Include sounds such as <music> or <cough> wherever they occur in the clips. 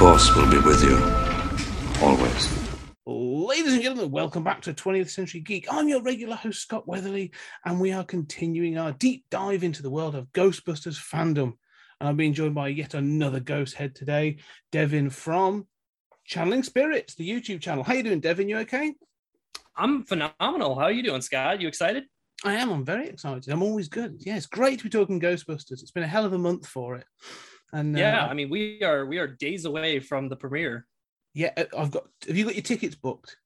The Force will be with you. Always. Ladies and gentlemen, welcome back to 20th Century Geek. I'm your regular host, Scott Weatherly, and we are continuing our deep dive into the world of Ghostbusters fandom. And I'm being joined by yet another ghost head today, Devin from Channeling Spirits, the YouTube channel. How you doing, Devin? You okay? I'm phenomenal. How are you doing, Scott? You excited? I am. I'm very excited. I'm always good. Yeah, it's great to be talking Ghostbusters. It's been a hell of a month for it. And yeah, uh, I mean, we are we are days away from the premiere. yeah, uh, I've got. Have you got your tickets booked?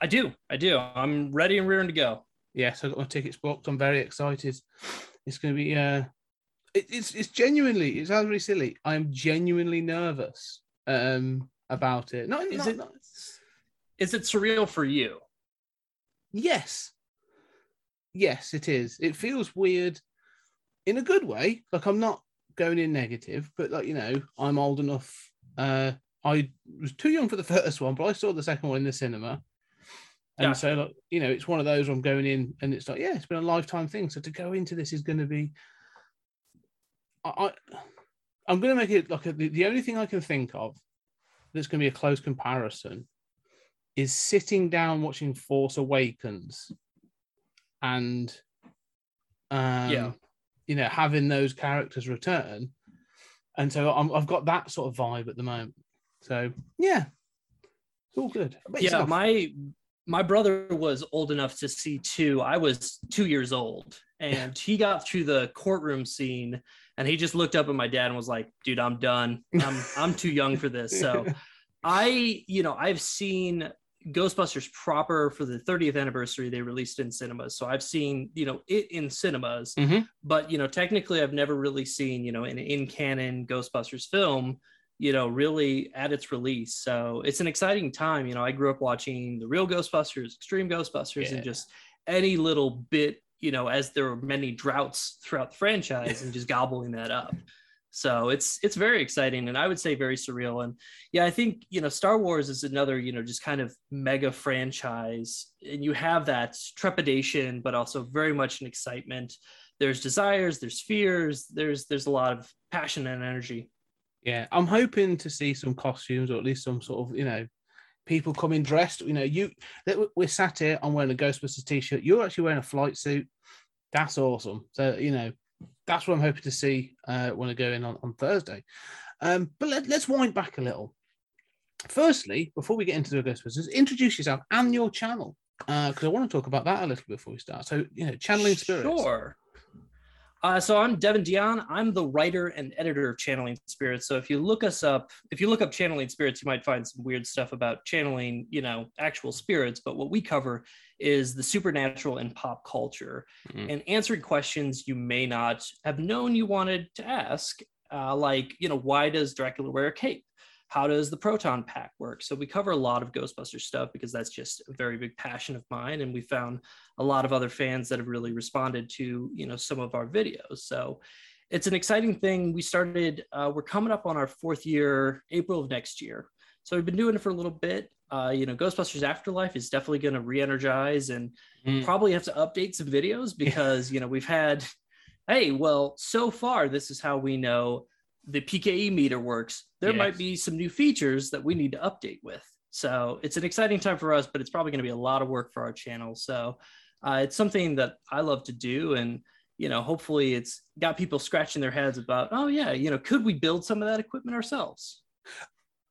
I do, I do. I'm ready and rearing to go. Yes, I've got my tickets booked. I'm very excited. It's going to be. uh it, It's it's genuinely. It sounds really silly. I am genuinely nervous um about it. Not, Is not- it- not- Is it surreal for you? yes, yes, it is. It feels weird in a good way. Like I'm not going in negative, but like you know, I'm old enough. Uh, I was too young for the <laughs> first one, but I saw the second one in the cinema. And Yeah. so, like, you know, it's one of those where I'm going in and it's like, yeah, it's been a lifetime thing. So to go into this is going to be, I, I I'm going to make it like a, the, the only thing I can think of that's going to be a close comparison is sitting down watching Force Awakens and, um, Yeah. You know, having those characters return. And so I'm, I've got that sort of vibe at the moment. So yeah, it's all good. But yeah, my my brother was old enough to see two. I was two years old, and he got through the courtroom scene, and he just looked up at my dad and was like, "Dude, I'm done. I'm I'm too young for this." So, <laughs> I you know I've seen Ghostbusters proper for the 30th anniversary. They released in cinemas, so I've seen you know it in cinemas. Mhm. But you know, technically, I've never really seen you know an in canon Ghostbusters film you know, really at its release. So it's an exciting time. You know, I grew up watching the real Ghostbusters, Extreme Ghostbusters, Yeah. and just any little bit, you know, as there were many droughts throughout the franchise and just gobbling that up. So it's it's very exciting and I would say very surreal. And yeah, I think you know Star Wars is another, you know, just kind of mega franchise. And you have that trepidation, but also very much an excitement. There's desires, there's fears, there's there's a lot of passion and energy. Yeah, I'm hoping to see some costumes or at least some sort of, you know, people coming dressed. You know, you we're sat here. I'm wearing a Ghostbusters t-shirt. You're actually wearing a flight suit. That's awesome. So you know, that's what I'm hoping to see uh, when I go in on, on Thursday. Um, but let, let's wind back a little. Firstly, before we get into the Ghostbusters, introduce yourself and your channel because I want to talk about that a little before we start. So you know, channeling spirits. Sure. Uh, so I'm Devin Dion. I'm the writer and editor of Channeling Spirits. So if you look us up, if you look up Channeling Spirits, you might find some weird stuff about channeling, you know, actual spirits. But what we cover is the supernatural and pop culture Mhm. and answering questions you may not have known you wanted to ask, uh, like, you know, why does Dracula wear a cape? How does the proton pack work? So we cover a lot of Ghostbuster stuff because that's just a very big passion of mine, and we found a lot of other fans that have really responded to you know some of our videos. So it's an exciting thing. We started. Uh, we're coming up on our fourth year, April of next year. So we've been doing it for a little bit. Uh, you know, Ghostbusters Afterlife is definitely going to re-energize and Mm. probably have to update some videos because you know we've had. Hey, well, so far this is how we know the PKE meter works. There Yes. might be some new features that we need to update with. So it's an exciting time for us, but it's probably going to be a lot of work for our channel. So uh, it's something that I love to do, and you know, hopefully, it's got people scratching their heads about, oh yeah, you know, could we build some of that equipment ourselves?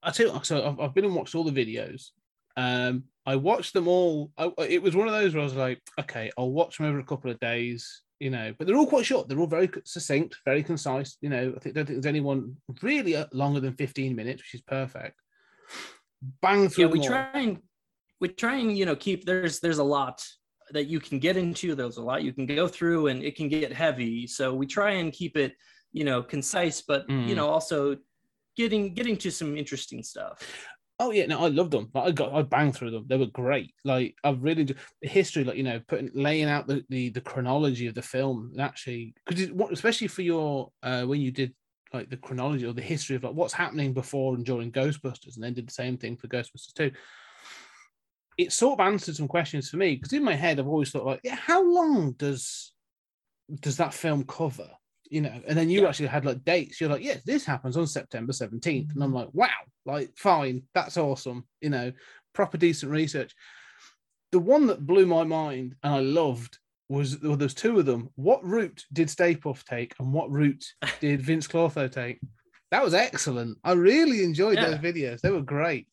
I tell you, what, so I've, I've been and watched all the videos. Um, I watched them all. I, it was one of those where I was like, okay, I'll watch them over a couple of days, you know. But they're all quite short. They're all very succinct, very concise. You know, I think don't think there's anyone really uh, longer than 15 minutes, which is perfect. Bang through. yeah, we try and we try and you know keep there's there's a lot that you can get into. There's a lot you can go through, and it can get heavy. So we try and keep it you know concise, but you Mm. know also getting getting to some interesting stuff. Oh yeah, no, I loved them. Like, I got, I banged through them. They were great. Like I really do the history, like you know, putting laying out the the, the chronology of the film, and actually, because especially for your uh, when you did like the chronology or the history of like what's happening before and during Ghostbusters, and then did the same thing for Ghostbusters too. It sort of answered some questions for me because in my head I've always thought like, yeah, how long does does that film cover? You know, and then you Yeah. actually had like dates. You're like, yes, this happens on September 17th. And I'm like, wow, like fine, that's awesome. You know, proper decent research. The one that blew my mind and I loved was well, there's two of them. What route did Stay take and what route <laughs> did Vinz Clortho take? That was excellent. I really enjoyed Yeah. those videos. They were great.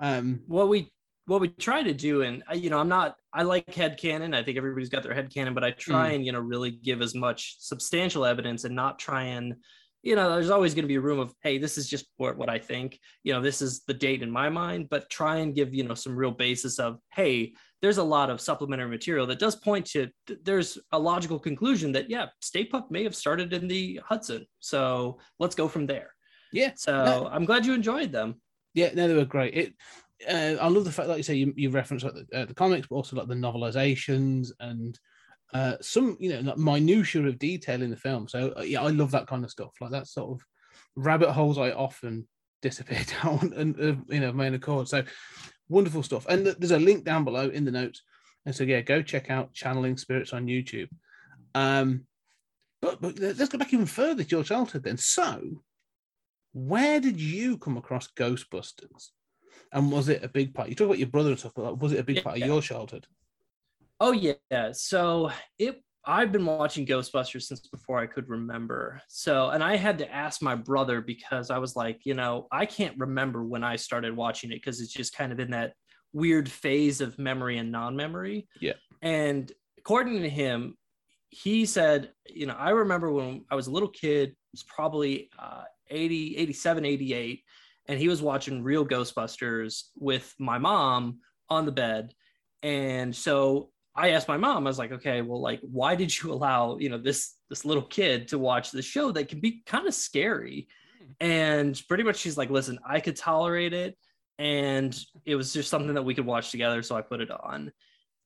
Um, what we what we try to do and uh, you know i'm not i like head canon. I think everybody's got their head canon but i mm. try and you know really give as much substantial evidence and not try and you know there's always going to be a room of hey this is just what, what i think. You know this is the date in my mind but try and give you know some real basis of hey there's a lot of supplementary material that does point to th- there's a logical conclusion that yeah stay puft may have started in the hudson. So let's go from there. Yeah, so No. i'm glad you enjoyed them. Yeah, no, they were great. It, uh, I love the fact, like you say, you, you reference like the, uh, the comics, but also like the novelizations and uh, some, you know, like minutia of detail in the film. So uh, yeah, I love that kind of stuff. Like that sort of rabbit holes I often <laughs> disappear down and uh, you know main accord. So wonderful stuff. And th- there's a link down below in the notes. And so yeah, go check out Channeling Spirits on YouTube. Um, but but let's go back even further to your childhood then. So where did you come across Ghostbusters? And was it a big part? You talk about your brother and stuff, but like, was it a big part of your childhood? Oh yeah. So it I've been watching Ghostbusters since before I could remember. So and I had to ask my brother because I was like, you know, I can't remember when I started watching it because it's just kind of in that weird phase of memory and non-memory. Yeah. And according to him, he said, you know, I remember when I was a little kid, it was probably uh, 80, 87, 88, and he was watching real Ghostbusters with my mom on the bed. And so I asked my mom, I was like, okay, well, like, why did you <laughs> allow, you know, this this little kid to watch the show that can be kind of scary? And pretty much she's like, listen, I could tolerate it. And it was just something that we could watch together. So I put it on.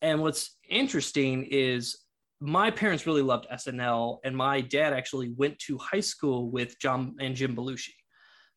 And what's interesting is my parents really loved SNL, and my dad actually went to high school with John and Jim Belushi.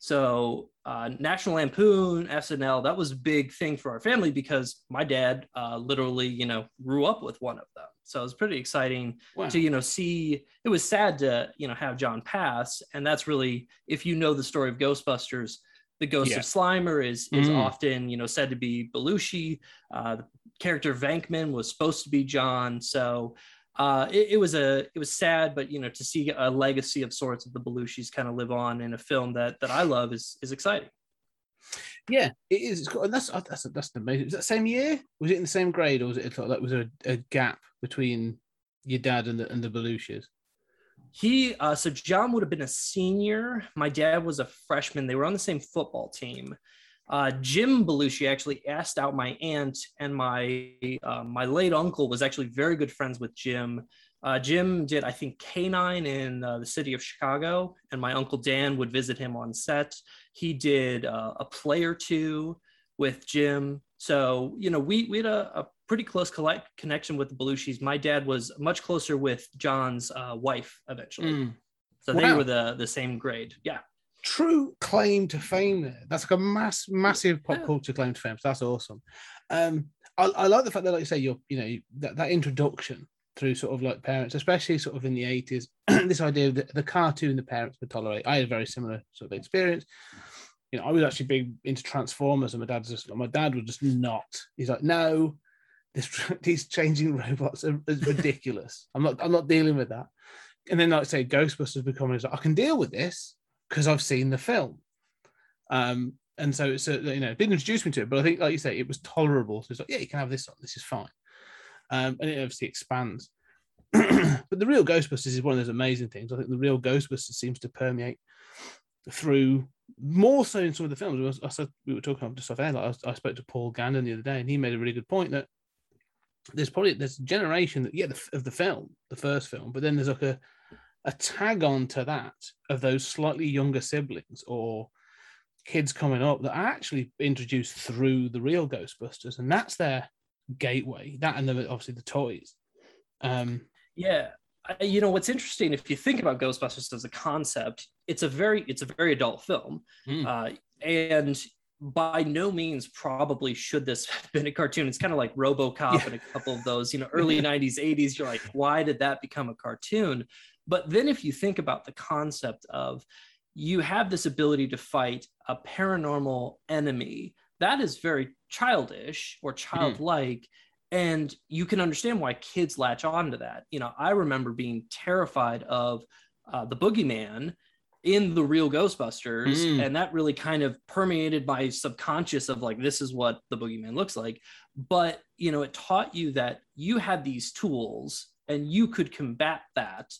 So uh, National Lampoon, SNL, that was a big thing for our family because my dad uh, literally, you know, grew up with one of them. So it was pretty exciting Wow. to, you know, see. It was sad to, you know, have John pass, and that's really, if you know the story of Ghostbusters, the ghost Yeah. of Slimer is is Mm. often, you know, said to be Belushi. Uh, the character Venkman was supposed to be John. So uh, it, it was a it was sad, but you know, to see a legacy of sorts of the Belushis kind of live on in a film that that I love is is exciting. Yeah, it is. It's got, and that's that's that's amazing. Was that same year? Was it in the same grade, or was it like was there a, a gap between your dad and the and the Belushis? He uh, so John would have been a senior. My dad was a freshman. They were on the same football team. Uh, Jim Belushi actually asked out my aunt, and my uh, my late uncle was actually very good friends with Jim. Uh, Jim did, I think, K9 in uh, the city of Chicago, and my uncle Dan would visit him on set. He did uh, a play or two with Jim. So, you know, we, we had a, a pretty close collect, connection with the Belushis. My dad was much closer with John's uh, wife eventually. Mm. So they were the, the same grade. Yeah. True claim to fame there. That's like a mass, massive pop culture claim to fame. So that's awesome. Um, I, I like the fact that, like you say, you're, you know, that, that introduction through sort of like parents, especially sort of in the 80s, <clears throat> this idea of the, the cartoon the parents could tolerate. I had a very similar sort of experience. You know, I was actually big into Transformers, and my dad's just my dad was just not. He's like, no, this <laughs> these changing robots are, is ridiculous. I'm not I'm not dealing with that. And then like I say, Ghostbusters becoming like, I can deal with this because I've seen the film. Um, and so it's you know, didn't introduce me to it, but I think, like you say, it was tolerable. So it's like, yeah, you can have this on. This is fine. Um, and it obviously expands. <clears throat> but the real Ghostbusters is one of those amazing things. I think the real Ghostbusters seems to permeate through more so in some of the films. I said we were talking about stuff earlier. Like I, I spoke to Paul Gandon the other day, and he made a really good point that there's probably there's a generation that yeah the, of the film, the first film, but then there's like a a tag on to that of those slightly younger siblings or kids coming up that are actually introduced through the real Ghostbusters, and that's their gateway. That and the, obviously the toys. Um, Yeah. You know what's interesting if you think about Ghostbusters as a concept, it's a very it's a very adult film, Mm. uh, and by no means probably should this have been a cartoon. It's kind of like RoboCop Yeah. and a couple of those, you know, <laughs> early '90s, '80s. You're like, why did that become a cartoon? But then if you think about the concept of you have this ability to fight a paranormal enemy, that is very childish or childlike and you can understand why kids latch on to that. You know i remember being terrified of uh, the boogeyman in the real ghostbusters Mm. and that really kind of permeated my subconscious of like this is what the boogeyman looks like. But you know it taught you that you had these tools and you could combat that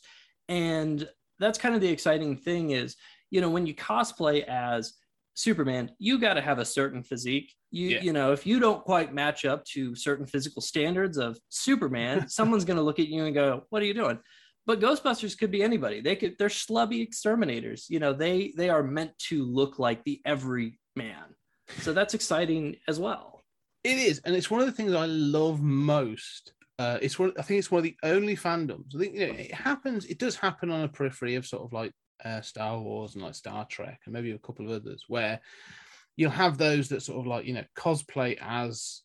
and that's kind of the exciting thing is you know when you cosplay as superman you got to have a certain physique. You Yeah. you know if you don't quite match up to certain physical standards of superman <laughs> someone's going to look at you and go what are you doing? But ghostbusters could be anybody. They could they're schlubby exterminators. You know they they are meant to look like the every man. So that's exciting as well. It is, and it's one of the things I love most. Uh, it's one. I think it's one of the only fandoms. I think you know, it happens. It does happen on a periphery of sort of like uh, Star Wars and like Star Trek, and maybe a couple of others, where you'll have those that sort of like you know cosplay as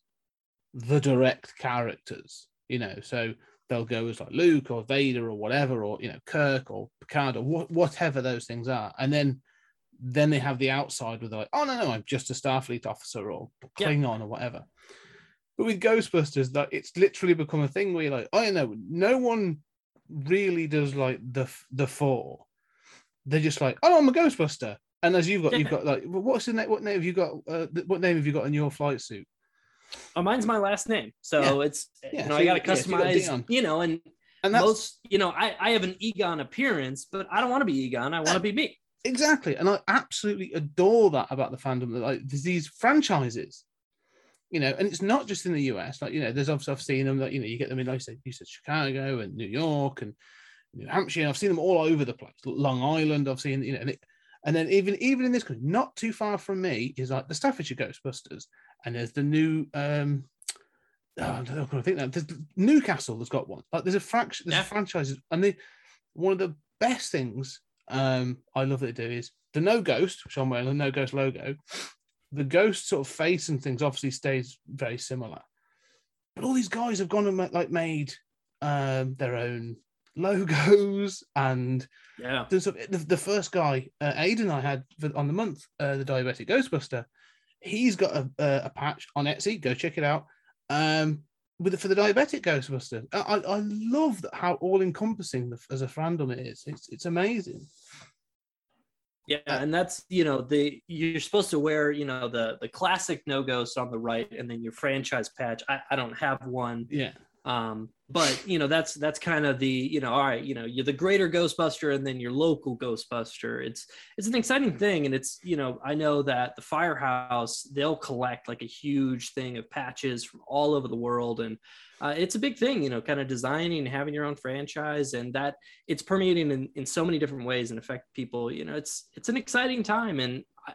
the direct characters. You know, so they'll go as like Luke or Vader or whatever, or you know Kirk or Picard or wha- whatever those things are, and then then they have the outside with like, oh no, no, I'm just a Starfleet officer or Yeah. Klingon or whatever. But with Ghostbusters, that it's literally become a thing where you're like, oh no, no one really does like the the four. They're just like, oh, I'm a Ghostbuster. And as you've got, you've got like, what's the name? What name have you got? Uh, what name have you got in your flight suit? oh, mine's my last name so it's Yeah, you know so i got to you- yeah, so you got customize you know and And that's most you know I, I have an egon appearance but i don't want to be egon i want to be me exactly, and I absolutely adore that about the fandom. That like there's these franchises, you know, and it's not just in the US. Like you know, there's obviously I've seen them that you know you get them in like I said, you said Chicago and New York and New Hampshire. I've seen them all over the place. Long Island, I've seen you know, and, it, and then even even in this country, not too far from me is like the Staffordshire Ghostbusters, and there's the new. um Oh, I I think that there's Newcastle that's got one. Like there's a fraction, there's Yeah. a franchise, and they one of the best things um I love that they do is the no ghost, which I'm wearing the no ghost logo. The ghost sort of face and things obviously stays very similar, but all these guys have gone and like made um their own logos and yeah. there's a, the, the first guy uh, Aiden I had for, on the month uh, the diabetic Ghostbuster he's got a, a, a patch on Etsy. Go check it out. Um with for the diabetic Ghostbuster. I, I I love that how all encompassing as a fandom it is. It's it's amazing Yeah, and that's you know the you're supposed to wear you know the the classic no ghost on the right, and then your franchise patch. I, I don't have one, yeah um, but you know that's that's kind of the you know all right, you know you're the greater Ghostbuster, and then your local Ghostbuster. It's it's an exciting thing, and it's you know I know that the Firehouse they'll collect like a huge thing of patches from all over the world, and uh, it's a big thing, you know, kind of designing and having your own franchise, and that it's permeating in, in so many different ways and affect people. You know, it's it's an exciting time, and I-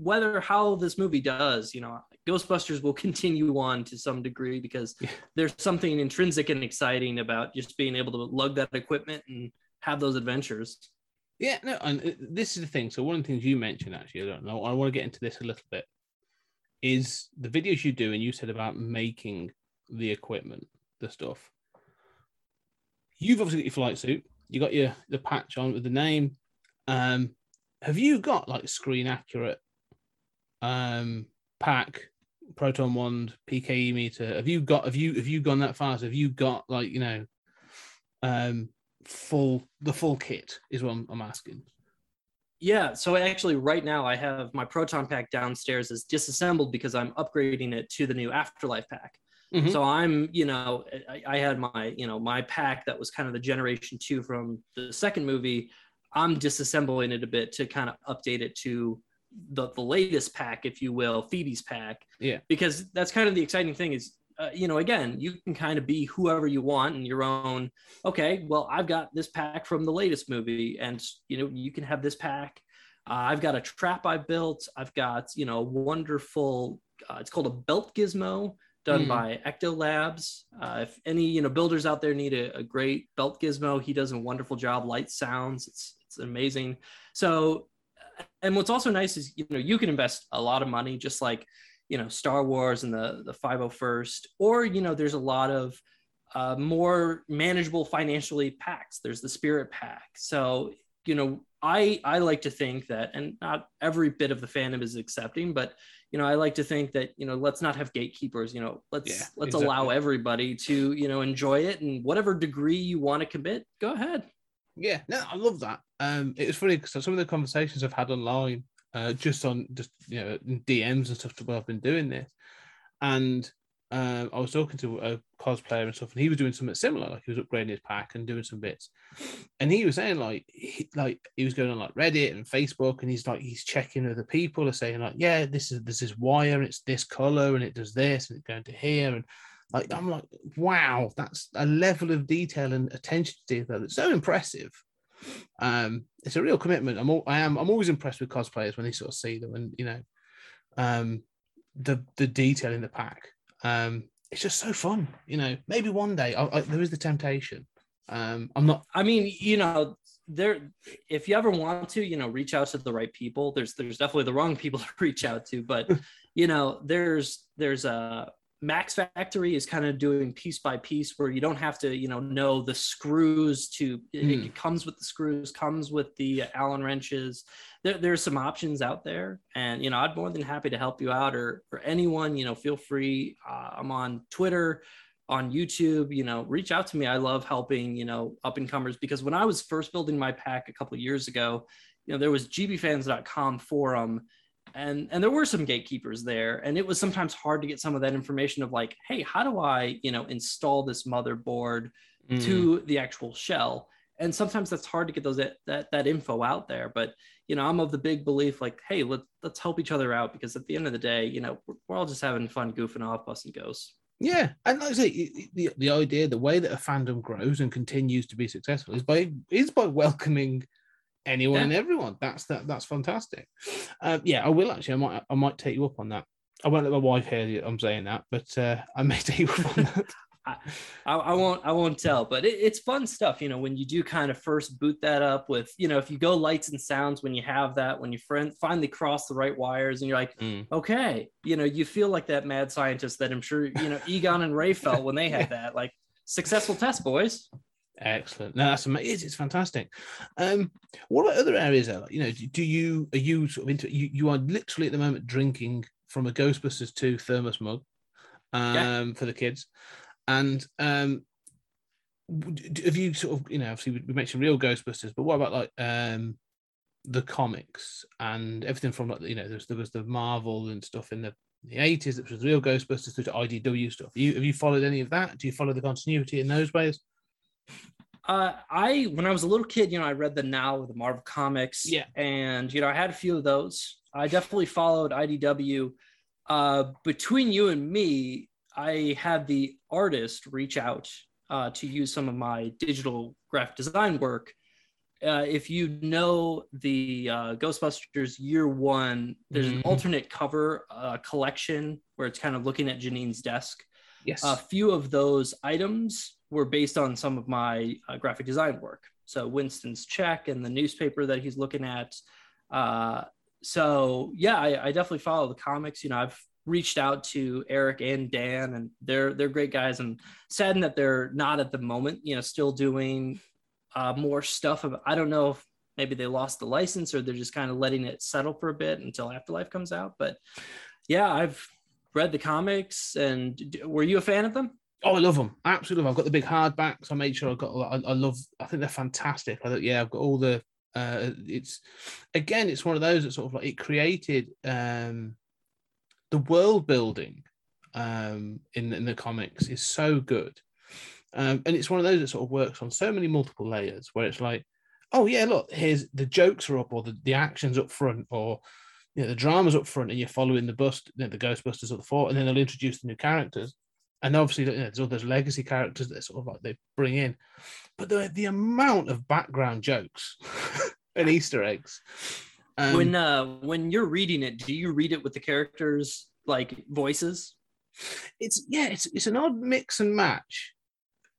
whether how this movie does, you know, Ghostbusters will <laughs> continue on to some degree because Yeah. there's something intrinsic and exciting about just being able to lug that equipment and have those adventures. Yeah, no, and uh, this is the thing. So one of the things you mentioned, actually, I don't know, I want to get into this a little bit, is the videos you do, and you said about making the equipment, the stuff. You've obviously got your flight suit, you got your the patch on with the name. Um, have you got like screen accurate um pack, proton wand, PKE meter? Have you got have you have you gone that far? So have you got like, you know, um full the full kit is what I'm, I'm asking. Yeah, so actually, right now I have my proton pack downstairs is disassembled because I'm upgrading it to the new afterlife pack. Mhm. So I'm, you know, I, I had my, you know, my pack that was kind of the generation two from the second movie. I'm disassembling it a bit to kind of update it to the the latest pack, if you will, Phoebe's pack. Yeah. Because that's kind of the exciting thing is, uh, you know, again, you can kind of be whoever you want in your own. Okay, well, I've got this pack from the latest movie, and you know, you can have this pack. Uh, I've got a trap I built. I've got you know a wonderful. Uh, it's called a belt gizmo done Mm. by Ecto Labs. Uh, if any you know builders out there need a, a great belt gizmo, he does a wonderful job. Light sounds, it's it's amazing. So, and what's also nice is you know you can invest a lot of money, just like you know Star Wars and the the 501st, or you know there's a lot of uh, more manageable financially packs. There's the Spirit Pack. So you know I I like to think that, and not every bit of the fandom is accepting, but you know I like to think that you know let's not have gatekeepers. You know let's Yeah, let's exactly. allow everybody to you know enjoy it and whatever degree you want to commit, go ahead. Yeah, no, I love that. Um, it was funny because some of the conversations I've had online, uh, just on just you know DMs and stuff while I've been doing this, and um, I was talking to a cosplayer and stuff, and he was doing something similar, like he was upgrading his pack and doing some bits, and he was saying like he, like he was going on like Reddit and Facebook, and he's like he's checking other people are saying like yeah this is this is wire and it's this color and it does this and it's going to here and like I'm like wow that's a level of detail and attention to detail that's so impressive. Um it's a real commitment. I'm all, i am i'm always impressed with cosplayers when they sort of see them and you know um the the detail in the pack um it's just so fun you know maybe one day I, I, there is the temptation um i'm not I mean, you know, there if you ever want to, you know, reach out to the right people. There's there's definitely the wrong people <laughs> to reach out to, but you know, there's there's a Max Factory is kind of doing piece by piece where you don't have to, you know, know the screws to it, Hmm. it comes with the screws, comes with the Allen wrenches. There, there's some options out there, and you know, I'd more than happy to help you out, or or anyone, you know, feel free. Uh, I'm on Twitter on YouTube, you know, reach out to me. I love helping, you know, up and comers because when I was first building my pack a couple of years ago, you know, there was gbfans.com forum and and there were some gatekeepers there and it was sometimes hard to get some of that information of like, hey, how do I, you know, install this motherboard Mm. to the actual shell? And sometimes that's hard to get those that that, that info out there, but you know, I'm of the big belief like, hey, let, let's help each other out because at the end of the day, you know, we're, we're all just having fun goofing off, busting ghosts. Yeah, and like I say, the the idea, the way that a fandom grows and continues to be successful is by is by welcoming anyone Yeah. and everyone. That's that that's fantastic. Um, yeah, I will actually. I might I might take you up on that. I won't let my wife hear you. I'm saying that, but uh, I may <laughs> take you up on that. <laughs> I, I won't I won't tell, but it, it's fun stuff, you know, when you do kind of first boot that up with, you know, if you go lights and sounds when you have that, when you friend, finally cross the right wires and you're like, Mm. okay, you know, you feel like that mad scientist that I'm sure, you know, Egon and Ray felt when they had <laughs> that, like successful test, boys. Excellent. No, that's amazing. It's, it's fantastic. Um, what about other areas? There? Like, you know, do, do you are you sort of into you? You are literally at the moment drinking from a Ghostbusters two thermos mug, um, Yeah. for the kids, and um, have you sort of you know obviously we- mentioned real Ghostbusters, but what about like um the comics and everything from like you know there's there was the Marvel and stuff in the the 80s that was real Ghostbusters through to IDW stuff. You have you followed any of that? Do you follow the continuity in those ways? Uh, I when I was a little kid, you know, I read the Now the Marvel comics, Yeah. and you know, I had a few of those. I definitely followed IDW. Uh, between you and me, I had the artist reach out uh, to use some of my digital graphic design work. Uh, if you know the uh, Ghostbusters Year One, there's an Mhm. alternate cover uh, collection where it's kind of looking at Janine's desk Yes. a few of those items were based on some of my uh, graphic design work. So Winston's check and the newspaper that he's looking at. Uh, so yeah, I, I definitely follow the comics. You know, I've reached out to Eric and Dan, and they're they're great guys. And saddened that they're not at the moment. You know, still doing uh, more stuff. Of, I don't know if maybe they lost the license or they're just kind of letting it settle for a bit until Afterlife comes out. But yeah, I've read the comics. And were you a fan of them? Oh, I love them. Absolutely. love 'em. I've got the big hardbacks. I made sure I got. I, I love. I think they're fantastic. I thought, yeah, I've got all the. Uh, it's again, it's one of those that sort of like it created um, the world building um, in in the comics is so good, um, and it's one of those that sort of works on so many multiple layers where it's like, oh yeah, look, here's the jokes are up or the, the actions up front or you know, the drama's up front and you're following the bust, you know, the Ghostbusters at the fort, and then they'll introduce the new characters and obviously you know, there's all those legacy characters that sort of like they bring in, but the the amount of background jokes <laughs> and Easter eggs, Um, when uh when you're reading it, do you read it with the characters like voices? it's yeah, it's it's an odd mix and match.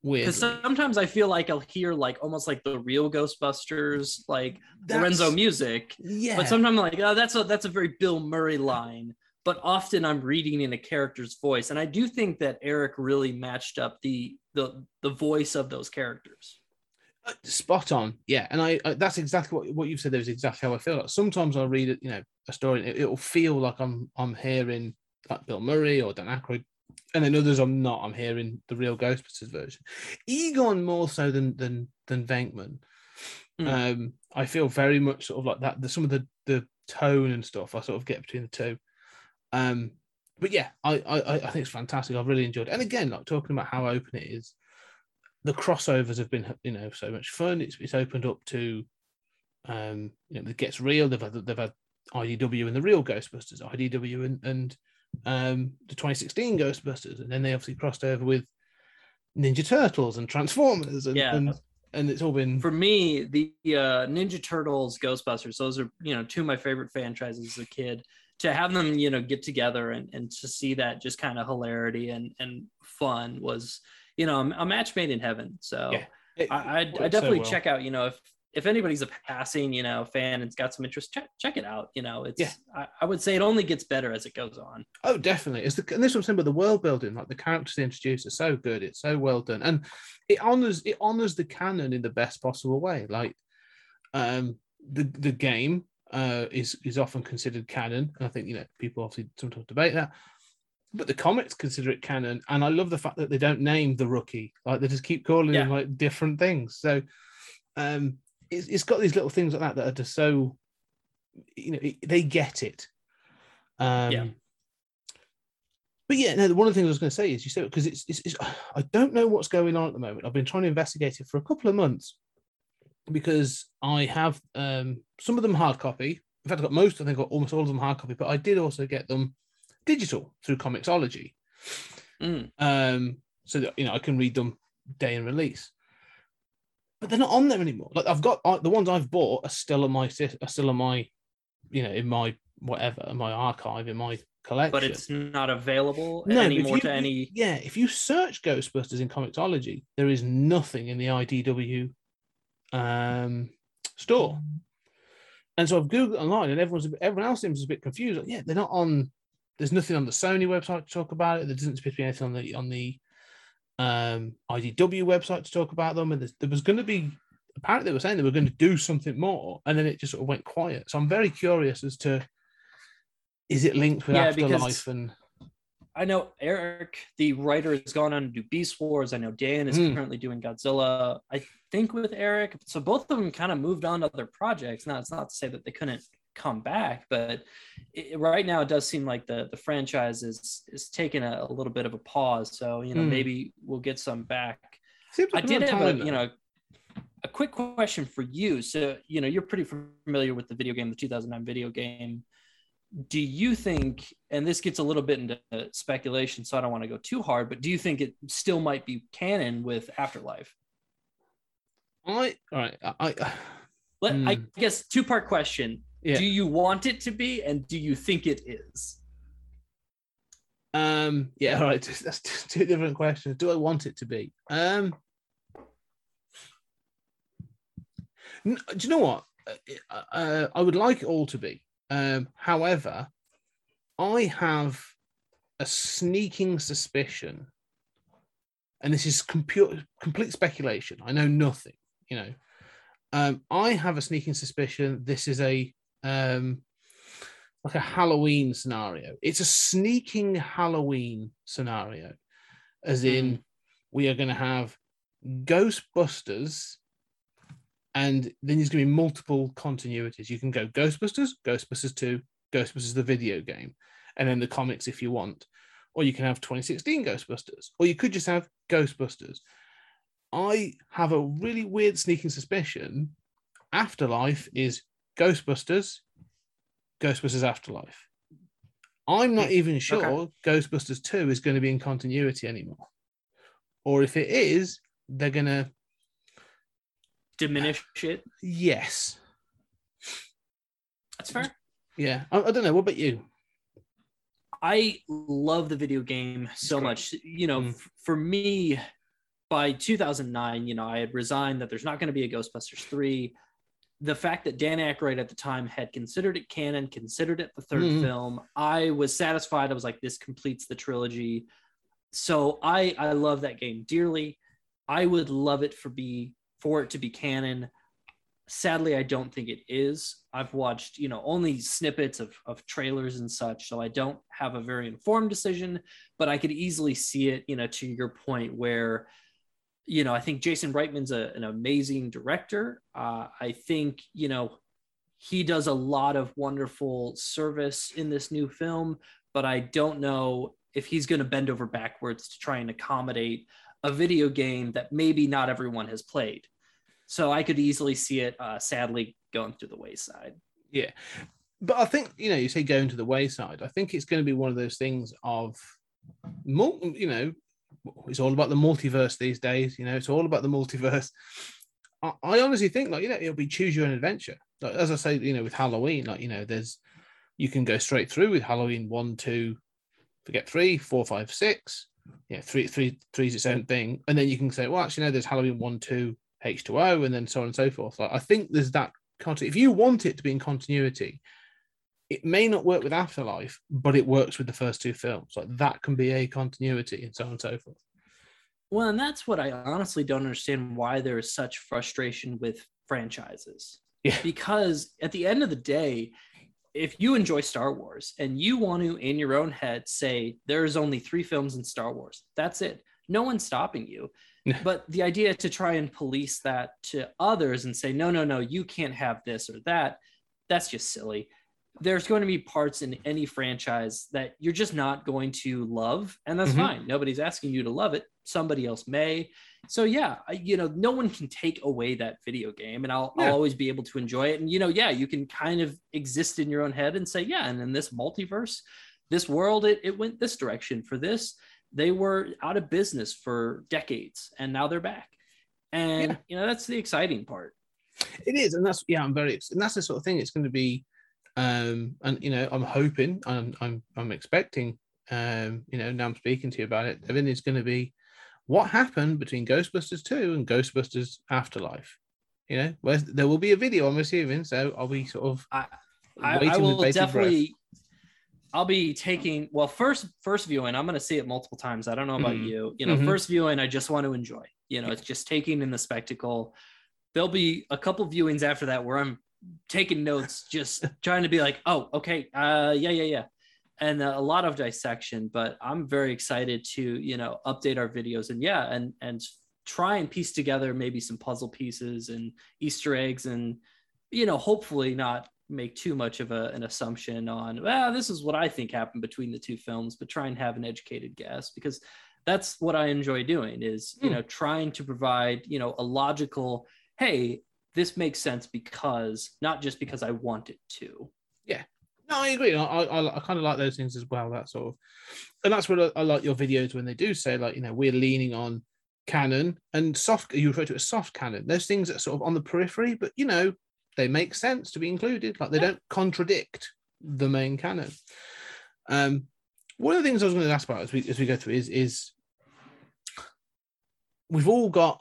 Weirdly. sometimes I feel like I'll hear like almost like the real Ghostbusters, like Lorenzo music, yeah, but sometimes I'm like, oh, that's a that's a very Bill Murray line. But often I'm reading in a character's voice, and I do think that Eric really matched up the the the voice of those characters. Uh, spot on yeah and I, I that's exactly what, what you've said there is exactly how i feel like sometimes i'll read it you know a story and it, it'll feel like i'm i'm hearing like bill murray or dan Aykroyd, and then others i'm not i'm hearing the real ghostbusters version egon more so than than than venkman Mm. um i feel very much sort of like that the, some of the the tone and stuff i sort of get between the two um but yeah I, I i think it's fantastic i've really enjoyed it and again like talking about how open it is the crossovers have been you know so much fun. It's it's opened up to um you know it gets real. They've had they've had IDW and the real Ghostbusters, IDW and and um the 2016 Ghostbusters, and then they obviously crossed over with Ninja Turtles and Transformers, and Yeah. and, and it's all been For me, the uh, Ninja Turtles, Ghostbusters, those are you know two of my favorite franchises as a kid. To have them, you know, get together and, and to see that just kind of hilarity and, and fun was, you know, a match made in heaven. So Yeah. I, I, it I worked so definitely well. check out, you know, if if anybody's a passing, you know, fan and's got some interest, check check it out. You know, it's Yeah. I, I would say it only gets better as it goes on. Oh, definitely. It's the and this was saying, but the world building, like the characters they introduce, are so good. It's so well done, and it honors it honors the canon in the best possible way. Like, um, the the game uh is is often considered canon, and I think you know people obviously sometimes debate that. But the comics consider it canon, and I love the fact that they don't name the rookie. Like they just keep calling him like different things. So, um, it's, it's got these little things like that that are just so, you know, it- they get it. Um, Yeah. but yeah, no. One of the things I was going to say is you said because it's, it's, it's I don't know what's going on at the moment. I've been trying to investigate it for a couple of months because I have um, some of them hard copy. In fact, I got most. I think I got almost all of them hard copy, but I did also get them digital through Comixology, Mm. um, so that you know I can read them day and release. But they're not on there anymore. Like I've got I, the ones I've bought are still on my are still on my, you know, in my whatever, in my archive, in my collection. But it's not available No, anymore you- to any. Yeah, if you search Ghostbusters in Comixology, there is nothing in the IDW um, store. And so I've googled online, and everyone's everyone else seems a bit confused. Like, yeah, they're not on. There's nothing on the Sony website to talk about it. There doesn't seem to be anything on the on the um, IDW website to talk about them. And there was going to be apparently they were saying they were going to do something more, and then it just sort of went quiet. So I'm very curious as to is it linked with Yeah, Afterlife and I know Eric, the writer, has gone on to do Beast Wars. I know Dan is Mm. currently doing Godzilla. I think with Eric, so both of them kind of moved on to other projects. Now, it's not to say that they couldn't come back, but it, right now it does seem like the the franchise is is taking a, a little bit of a pause. So you know, Mm. maybe we'll get some back. Seems I did have a time, you know a quick question for you. So you know you're pretty familiar with the video game, the 2009 video game. Do you think, and this gets a little bit into speculation, so I don't want to go too hard, but do you think it still might be canon with Afterlife? I all right. I, I Let, I Hmm. guess two part question. Yeah. Do you want it to be, and do you think it is? um yeah. All right. <laughs> That's two different questions. Do I want it to be? Um. Do you know what? Uh, Uh, I would like it all to be. Um, however, I have a sneaking suspicion, and this is compu- complete speculation. I know nothing. You know, um, I have a sneaking suspicion this is a um, like a Halloween scenario. It's a sneaking Halloween scenario, as in we are going to have Ghostbusters, and then there's going to be multiple continuities. You can go Ghostbusters, Ghostbusters 2, Ghostbusters the video game, and then the comics if you want. Or you can have 2016 Ghostbusters, or you could just have Ghostbusters. I have a really weird sneaking suspicion Afterlife is Ghostbusters, Ghostbusters Afterlife. I'm not even sure Ghostbusters 2 is going to be in continuity anymore. Or if it is, they're going to, Diminish it? yes. That's fair. Yeah, I, I don't know. What about you? I love the video game so much. You know, Mm. for me, by 2009, you know, I had resigned that there's not going to be a Ghostbusters 3. The fact that Dan Aykroyd at the time had considered it canon, considered it the 3rd Mhm. film, I was satisfied. I was like, this completes the trilogy. So I I love that game dearly. I would love it for be for it to be canon. Sadly, I don't think it is. I've watched, you know, only snippets of, of trailers and such, so I don't have a very informed decision, but I could easily see it, you know, to your point where, you know, I think Jason Reitman's a, an amazing director. Uh, I think, you know, he does a lot of wonderful service in this new film, but I don't know if he's going to bend over backwards to try and accommodate a video game that maybe not everyone has played. So I could easily see it, uh, sadly, going through the wayside. Yeah, but I think you know you say going to the wayside. I think it's going to be one of those things of, mul- you know, it's all about the multiverse these days. You know, it's all about the multiverse. I, I honestly think like you know it'll be choose your own adventure. Like, as I say, you know, with Halloween, like you know, there's you can go straight through with Halloween one, two, forget three, four, five, six. Yeah, three, three, three is its own thing, and then you can say, well, actually, no, there's Halloween one, two, H two O, and then so on and so forth. Like I think there's that. If you want it to be in continuity, it may not work with Afterlife, but it works with the first two films. Like that can be a continuity, and so on and so forth. Well, and that's what I honestly don't understand why there is such frustration with franchises. Yeah. Because at the end of the day, if you enjoy Star Wars and you want to, in your own head, say there's only three films in Star Wars, that's it. No one's stopping you. But the idea to try and police that to others and say, no, no, no, you can't have this or that, that's just silly. There's going to be parts in any franchise that you're just not going to love, and that's Mhm. fine. Nobody's asking you to love it. Somebody else may. So yeah, I- you know, no one can take away that video game, and I'll, Yeah. I'll always be able to enjoy it. And you know, yeah, you can kind of exist in your own head and say, yeah, and in this multiverse, this world, it, it went this direction. For this, they were out of business for decades, and now they're back. And Yeah. you know, that's the exciting part. It is, and that's yeah, I'm very, and that's the sort of thing. It's going to be, um, and you know, I'm hoping, I'm, I'm, I'm expecting, um, you know, now I'm speaking to you about it. Evan is going to be what happened between Ghostbusters two and Ghostbusters Afterlife. You know, where there will be a video, I'm assuming. So I'll be sort of I, I, waiting I will bated breath. I'll be taking well first first viewing. I'm going to see it multiple times. I don't know about Mhm. you. You know, Mhm. first viewing, I just want to enjoy. You know, it's just taking in the spectacle. There'll be a couple viewings after that where I'm taking notes, just trying to be like, oh, okay, uh, yeah, yeah, yeah, and uh, a lot of dissection. But I'm very excited to you know update our videos and yeah, and and try and piece together maybe some puzzle pieces and Easter eggs and you know hopefully not make too much of a, an assumption on well this is what i think happened between the two films but try and have an educated guess because that's what i enjoy doing is you Hmm. know trying to provide you know a logical hey this makes sense because not just because i want it to Yeah. No, I agree. I, I, I kind of like those things as well. That sort of, and that's what I, I like your videos when they do say like, you know, we're leaning on canon and soft. You refer to it as soft canon. Those things that are sort of on the periphery, but you know, they make sense to be included. Like they Yeah. don't contradict the main canon. Um, one of the things I was going to ask about as we as we go through is is we've all got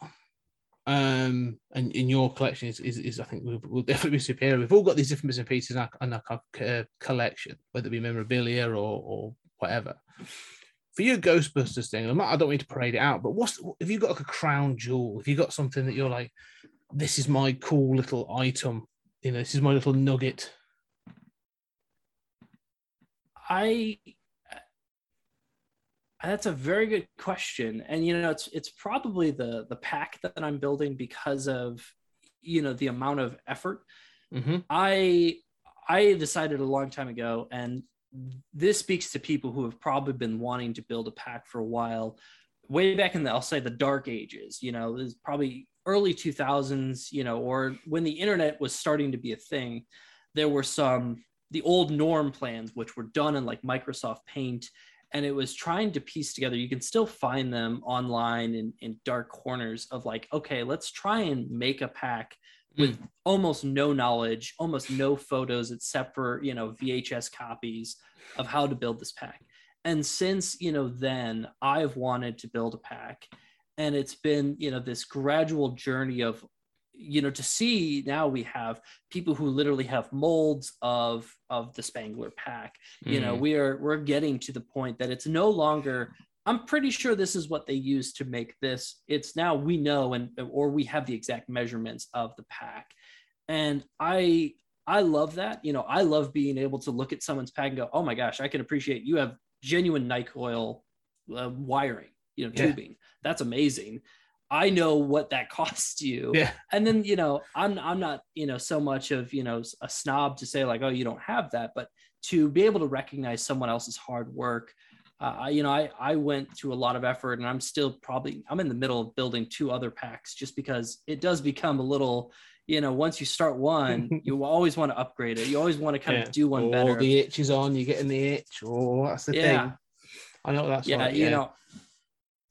um and in your collection is is, is i think will, will definitely be superior. We've all got these different bits and pieces in our, in our uh, collection whether it be memorabilia or or whatever. For your ghostbusters thing i don't mean to parade it out but what's if you got like a crown jewel if you got something that you're like this is my cool little item you know this is my little nugget. I that's a very good question, and you know, it's it's probably the the pack that I'm building because of you know the amount of effort. mm-hmm. I I decided a long time ago, and this speaks to people who have probably been wanting to build a pack for a while, way back in the I'll say the dark ages. You know, there's probably early 2000s. You know, or when the internet was starting to be a thing, there were some the old norm plans which were done in like Microsoft Paint and it was trying to piece together you can still find them online in, in dark corners of like okay let's try and make a pack hmm. with almost no knowledge, almost no photos except for, you know, VHS copies of how to build this pack. And since, you know, then I've wanted to build a pack and it's been, you know, this gradual journey of you know to see now we have people who literally have molds of of the spengler pack. You know Mm. we are we're getting to the point that it's no longer i'm pretty sure this is what they use to make this. It's now we know and or we have the exact measurements of the pack. And i i love that. You know i love being able to look at someone's pack and go oh my gosh i can appreciate you have genuine nike oil uh, wiring you know Yeah. tubing. That's amazing i know what that <laughs> costs you Yeah. and then you know i'm i'm not you know so much of you know a snob to say like oh you don't have that but to be able to recognize someone else's hard work uh, I- you know I, I went through a lot of effort and i'm still probably i'm in the middle of building two other packs just because it does become a little you know once you start one <laughs> you always want to upgrade it you always want to kind Yeah. of do one oh, better the itch is on. You're getting the itch. Oh, that's the Yeah. thing. I know that's yeah, like. you know,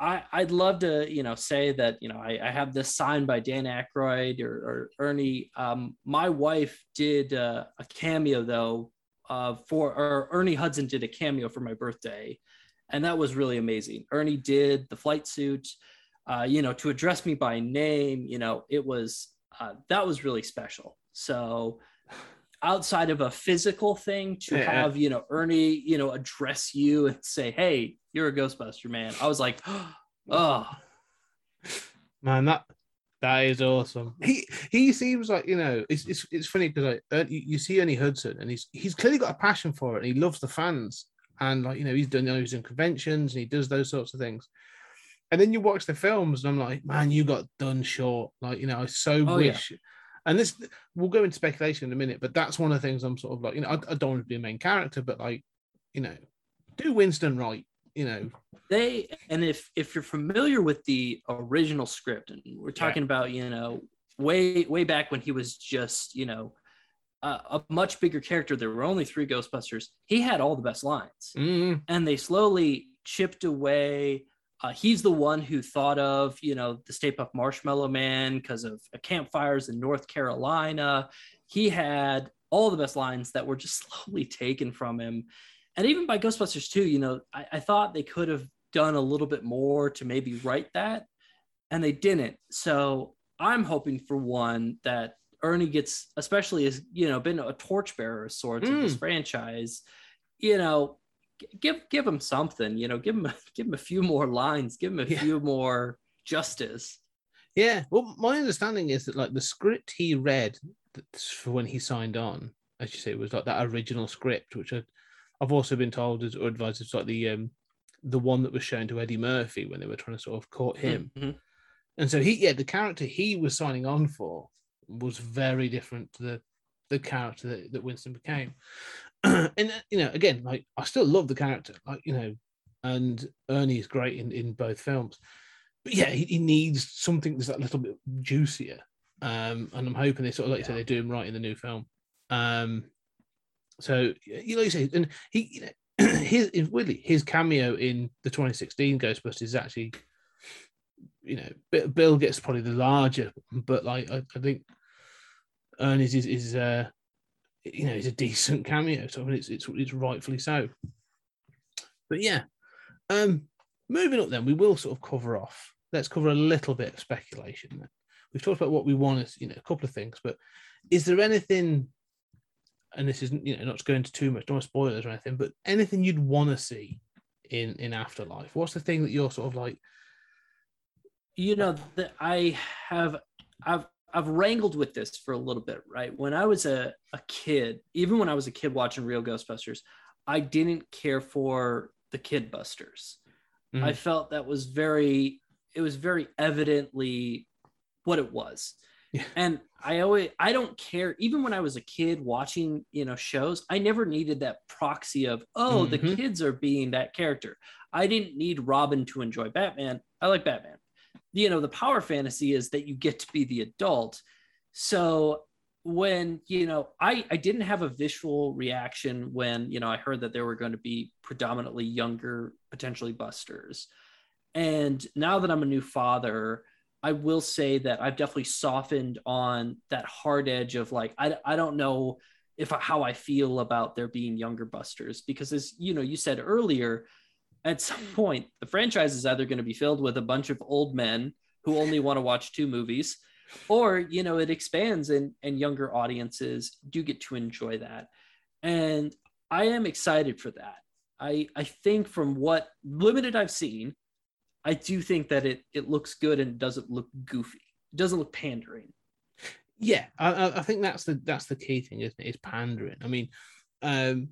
I I'd love to you know say that you know I, I have this signed by Dan Aykroyd or, or Ernie. Um, my wife did uh, a cameo though uh, for or Ernie Hudson did a cameo for my birthday, and that was really amazing. Ernie did the flight suit, uh, you know, to address me by name. You know, it was uh, that was really special. So outside of a physical thing to Yeah. have you know ernie you know address you and say hey you're a ghostbuster man i was like <gasps> oh Man, that that is awesome. He he seems like you know it's it's, it's funny because like uh, you, you see Ernie Hudson and he's he's clearly got a passion for it and he loves the fans and like you know he's done you know, he's in conventions and he does those sorts of things. And then you watch the films and I'm like, man, you got done short. Like you know, I so Oh, yeah. And this we'll go into speculation in a minute, but that's one of the things I'm sort of like you know I, I don't want to be a main character, but like you know, do Winston right. You know, they and if if you're familiar with the original script and we're Yeah. talking about you know way way back when he was just you know a, a much bigger character there were only three ghostbusters he had all the best lines Mm, and they slowly chipped away. Uh, he's the one who thought of, you know, the Stay Puft Marshmallow Man because of uh, campfires in North Carolina. He had all the best lines that were just <laughs> slowly taken from him. And even by Ghostbusters 2, you know, I, I thought they could have done a little bit more to maybe write that, and they didn't. So I'm hoping for one that Ernie gets, especially as, you know, been a torchbearer of sorts of this franchise, you know, give give him something you know give him <laughs> give him a few more lines give him a Yeah. few more justice Yeah. Well, my understanding is that like the script he read that's for when he signed on, as you say, was like that original script, which I, I've also been told is or advised it's like the um the one that was shown to Eddie Murphy when they were trying to sort of court him. Mhm. And so he, yeah, the character he was signing on for was very different to the the character that, that Winston became. <clears throat> and uh, you know, again, like I still love the character, like you know, and Ernie is great in in both films. But yeah, he, he needs something that's a little bit juicier. Um, and I'm hoping they sort of like you say they do him right in the new film. Um, so you know, you say, and he, you know, <clears throat> his weirdly his cameo in the 2016 Ghostbusters is actually you know, Bill gets probably the larger, but like I, I think Ernest is is uh you know, it's a decent cameo, so I mean, it's it's it's rightfully so. But yeah, um, moving up then, we will sort of cover off. Let's cover a little bit of speculation. Then. We've talked about what we want to, you know, a couple of things, but is there anything? And this isn't, you know, not to go into too much, don't spoilers or anything, but anything you'd want to see in in Afterlife? What's the thing that you're sort of like? you know that i have i've i've wrangled with this for a little bit right when i was a, a kid even when i was a kid watching real ghostbusters i didn't care for the kid busters Mhm. i felt that was very it was very evidently what it was Yeah. and i always i don't care even when i was a kid watching you know shows i never needed that proxy of oh the Mhm. kids are being that character i didn't need robin to enjoy batman i like batman you know the power fantasy is that you get to be the adult. So when you know i i didn't have a visual reaction when you know i heard that there were going to be predominantly younger potentially busters. And now that i'm a new father I will say that I've definitely softened on that hard edge of like I, I don't know if how I feel about there being younger busters because as you know you said earlier at some point the franchise is either going to be filled with a bunch of old men who only want to watch two movies or you know it expands and and younger audiences do get to enjoy that and I am excited for that I I think from what limited I've seen I do think that it it looks good and doesn't look goofy. It doesn't look pandering. Yeah, I, I think that's the that's the key thing, isn't it? Is pandering. I mean, um,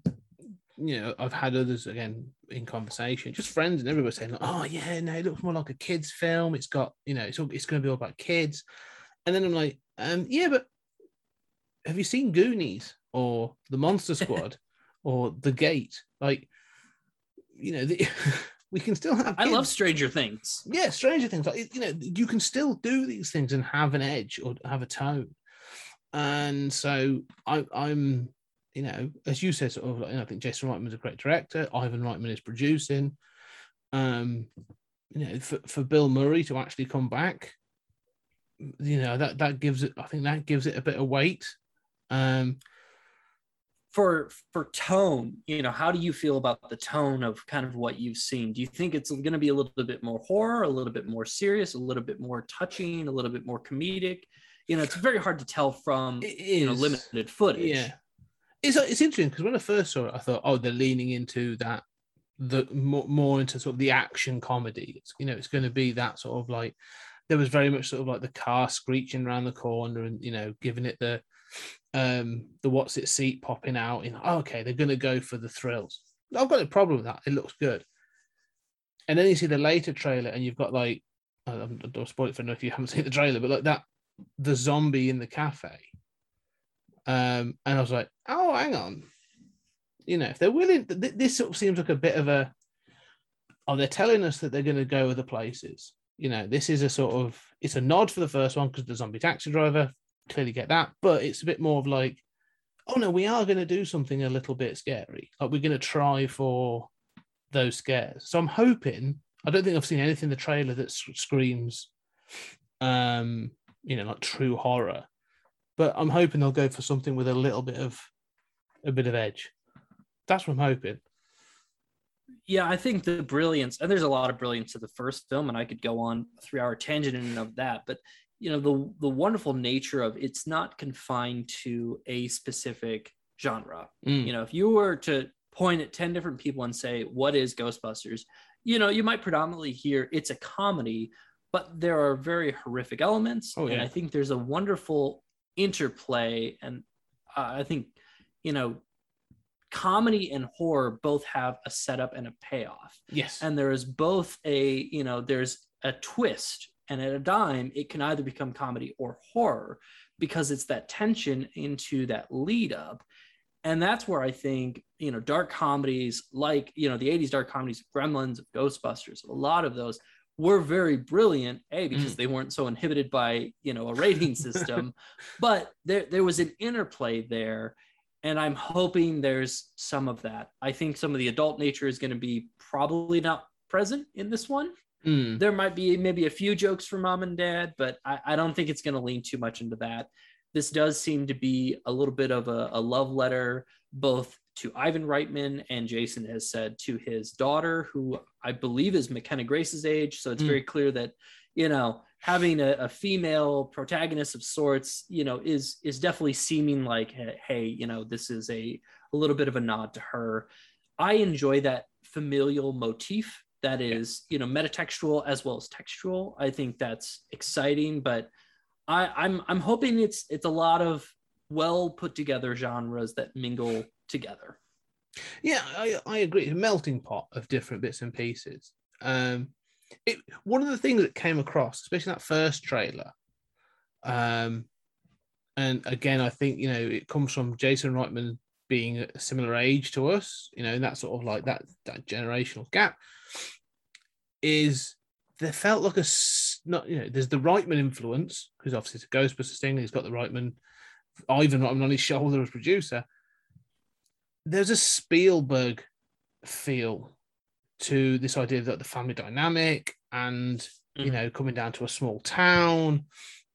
you know, I've had others again in conversation, just friends and everybody saying, "Oh yeah, no, it looks more like a kids' film. It's got, you know, it's all, it's going to be all about kids." And then I'm like, um, "Yeah, but have you seen Goonies or The Monster <laughs> Squad or The Gate? Like, you know, the, <laughs> we can still have. I love Stranger Things. Yeah, Stranger Things. Like you know, you can still do these things and have an edge or have a tone. And so I, I'm, you know, as you said, sort of. Like, you know, I think Jason Reitman's a great director. Ivan Reitman is producing. Um, you know, for, for Bill Murray to actually come back, you know, that that gives it. I think that gives it a bit of weight. Um, for for tone you know how do you feel about the tone of kind of what you've seen do you think it's going to be a little bit more horror a little bit more serious a little bit more touching a little bit more comedic you know it's very hard to tell from you know limited footage yeah it's, it's interesting because when i first saw it i thought oh they're leaning into that the more, more into sort of the action comedy. It's you know it's going to be that sort of like there was very much sort of like the car screeching around the corner and you know giving it the um the what's it seat popping out in oh, okay they're going to go for the thrills. I've got a problem with that. It looks good. And then you see the later trailer and you've got like i don't spoil it for no if you haven't <laughs> seen the trailer but like that the zombie in the cafe um and i was like oh hang on you know if they're willing this sort of seems like a bit of a oh they're telling us that they're going to go other places you know this is a sort of it's a nod for the first one because the zombie taxi driver clearly get that, but it's a bit more of like, oh no, we are going to do something a little bit scary. Like we're going to try for those scares. So I'm hoping. I don't think I've seen anything in the trailer that screams, um, you know, like true horror. But I'm hoping they'll go for something with a little bit of a bit of edge. That's what I'm hoping. Yeah, I think the brilliance, and there's a lot of brilliance to the first film, and I could go on a three hour tangent in and of that. But you know the the wonderful nature of it's not confined to a specific genre. Mm. You know, if you were to point at 10 different people and say what is Ghostbusters, you know, you might predominantly hear it's a comedy, but there are very horrific elements oh, yeah. and I think there's a wonderful interplay and uh, I think you know comedy and horror both have a setup and a payoff. Yes. And there is both a, you know, there's a twist and at a dime, it can either become comedy or horror because it's that tension into that lead up. And that's where I think, you know, dark comedies like, you know, the 80s dark comedies, Gremlins, Ghostbusters, a lot of those were very brilliant, A, because mm. they weren't so inhibited by, you know, a rating system, <laughs> but there, there was an interplay there. And I'm hoping there's some of that. I think some of the adult nature is going to be probably not present in this one. Mm. There might be maybe a few jokes for mom and dad, but I, I don't think it's going to lean too much into that. This does seem to be a little bit of a, a love letter, both to Ivan Reitman and Jason has said to his daughter, who I believe is McKenna Grace's age. So it's mm. very clear that, you know, having a, a, female protagonist of sorts, you know, is is definitely seeming like, hey, you know, this is a, a little bit of a nod to her. I enjoy that familial motif that is you know metatextual as well as textual i think that's exciting but i i'm i'm hoping it's it's a lot of well put together genres that mingle together yeah i i agree a melting pot of different bits and pieces um it one of the things that came across especially that first trailer um and again i think you know it comes from jason reitman being a similar age to us you know and that sort of like that that generational gap is there felt like a not you know there's the Reitman influence because obviously it's a Ghostbusters thing. He's got the Reitman Ivan Reitman on his shoulder as producer. There's a Spielberg feel to this idea that the family dynamic and you Mhm. know, coming down to a small town,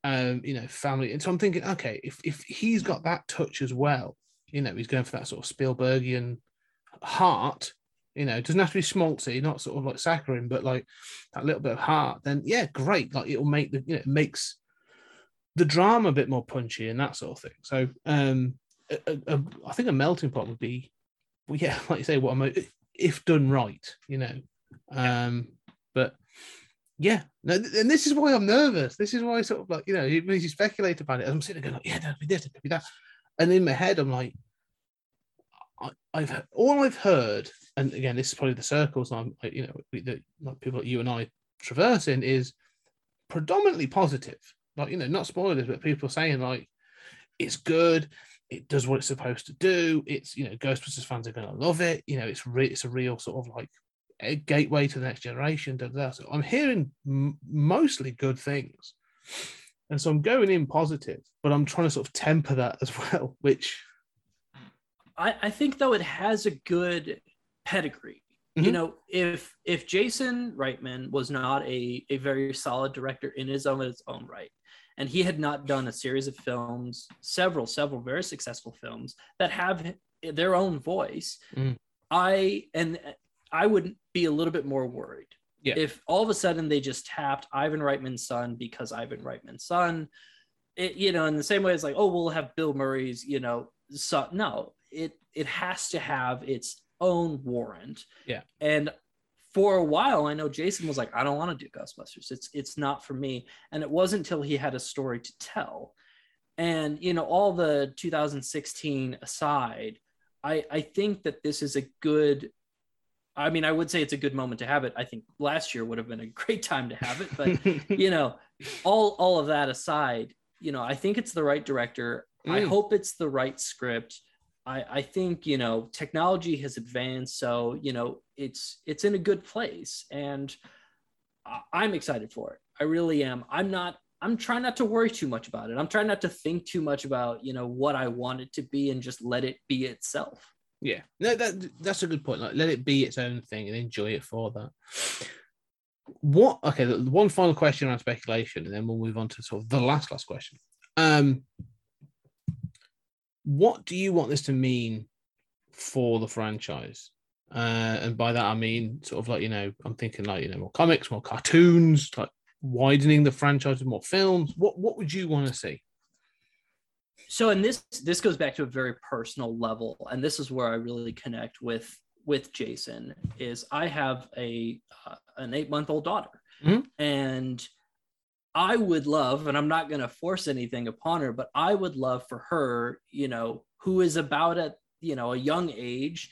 um, you know, family. And so I'm thinking, okay, if if he's got that touch as well, you know, he's going for that sort of Spielbergian heart. You know, it doesn't have to be schmaltzy, not sort of like saccharine, but like that little bit of heart. Then yeah, great. Like it'll make the you know it makes the drama a bit more punchy and that sort of thing. So um, a, a, I think a melting pot would be, well, <laughs> yeah, like you say, what I'm if done right, you know. Um, but yeah, no, and this is why I'm nervous. This is why I sort of like, you know, when you speculate about it, I'm sitting there going, yeah, that'd be this, that'd be that. And in my head, I'm like, I, I've all I've heard, and again, this is probably the circles I'm, you know, that like people like you and I traversing is predominantly positive. Like, you know, not spoilers, but people saying like, it's good, it does what it's supposed to do. It's you know, Ghostbusters fans are going to love it. You know, it's re- it's a real sort of like a gateway to the next generation. Da, da. So I'm hearing m- mostly good things, and so I'm going in positive, but I'm trying to sort of temper that as <laughs> well. Which I, I think though it has a good pedigree. You Mhm. know, if if Jason Reitman was not a, a very solid director in his own its own right, and he had not done a series of films, several, several very successful films that have their own voice, Mm. I and I would be a little bit more worried. Yeah. If all of a sudden they just tapped Ivan Reitman's son because Ivan Reitman's son, it, you know, in the same way as like, oh, we'll have Bill Murray's, you know, son. No, it it has to have its own warrant. Yeah. And for a while, I know Jason was like, I don't want to do Ghostbusters. It's it's not for me. And it wasn't until he had a story to tell. And you know, all the 2016 aside, I I think that this is a good. I mean, I would say it's a good moment to have it. I think last year would have been a <laughs> great time to have it, but <laughs> you know, all all of that aside, you know, I think it's the right director. I Mm. hope it's the right script. I, I think you know technology has advanced, so you know it's it's in a good place, and I'm excited for it. I really am. I'm not. I'm trying not to worry too much about it. I'm trying not to think too much about you know what I want it to be, and just let it be itself. Yeah, no, that that's a good point. Like, let it be its own thing and enjoy it for that. What? Okay, one final question around speculation, and then we'll move on to sort of the last last question. Um, what do you want this to mean for the franchise? Uh, and by that I mean sort of like you know, I'm thinking like you know more comics, more cartoons, like widening the franchise with more films. What what would you want to see? so and this this goes back to a very personal level and this is where i really connect with with jason is i have a uh, an eight month old daughter Mhm. and i would love and i'm not going to force anything upon her but i would love for her you know who is about at you know a young age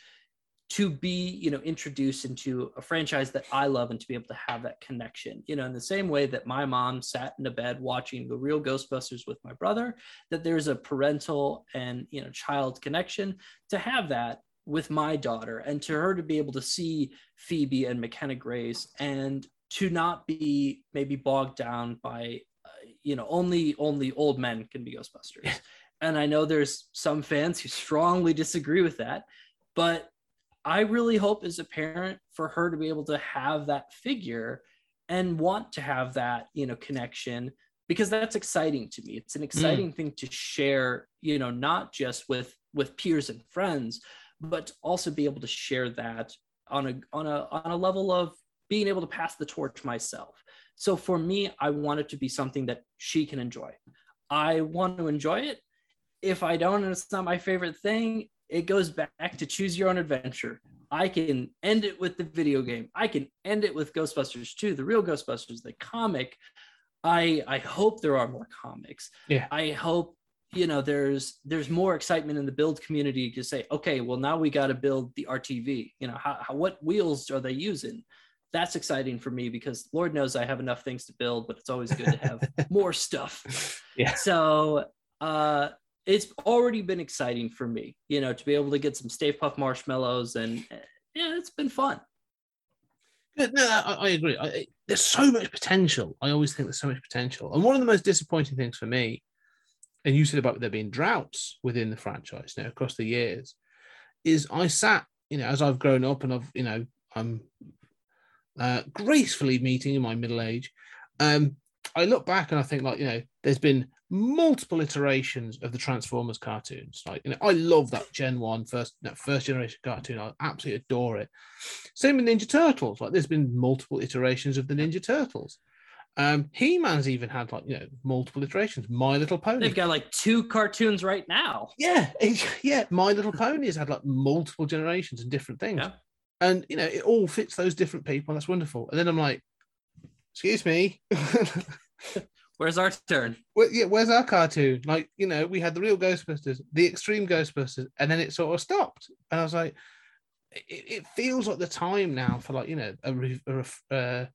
to be you know introduced into a franchise that i love and to be able to have that connection you know in the same way that my mom sat in a bed watching the real ghostbusters with my brother that there's a parental and you know child connection to have that with my daughter and to her to be able to see phoebe and mckenna grace and to not be maybe bogged down by uh, you know only only old men can be ghostbusters. And i know there's some fans who strongly disagree with that but i really hope as a parent for her to be able to have that figure and want to have that you know connection because that's exciting to me. It's an exciting thing to share you know not just with with peers and friends but also be able to share that on a on a on a level of being able to pass the torch myself so for me i want it to be something that she can enjoy i want to enjoy it if i don't and it's not my favorite thing it goes back to choose your own adventure I can end it with the video game. I can end it with Ghostbusters 2, the real Ghostbusters, the comic. I I hope there are more comics. Yeah. I hope you know there's there's more excitement in the build community to say, okay, well now we got to build the RTV. You know, how, how what wheels are they using? That's exciting for me because Lord knows I have enough things to build, but it's always good to have <laughs> more stuff. Yeah. So uh it's already been exciting for me, you know, to be able to get some Stay Puft marshmallows and yeah, it's been fun. Yeah, No, I, I agree. I, I- there's so much potential. I always think there's so much potential. And one of the most disappointing things for me, and you said about there being droughts within the franchise now across the years, is I sat, you know, as I've grown up and I've, you know, I'm uh, gracefully meeting in my middle age, Um, I look back and I think like you know, there's been multiple iterations of the Transformers cartoons. Like you know, I love that Gen One first no, first generation cartoon. I absolutely adore it. Same with Ninja Turtles. Like there's been multiple iterations of the Ninja Turtles. Um, He Man's even had like you know multiple iterations. My Little Pony. They've got like two cartoons right now. Yeah, <laughs> yeah. My Little Pony has had like multiple generations and different things, Yeah. And you know it all fits those different people. And that's wonderful. And then I'm like, excuse me, <laughs> Where's our turn? Yeah, where's our cartoon? Like you know, we had the real Ghostbusters, the extreme Ghostbusters, and then it sort of stopped. And I was like, it, it feels like the time now for like you know a, a ref- uh,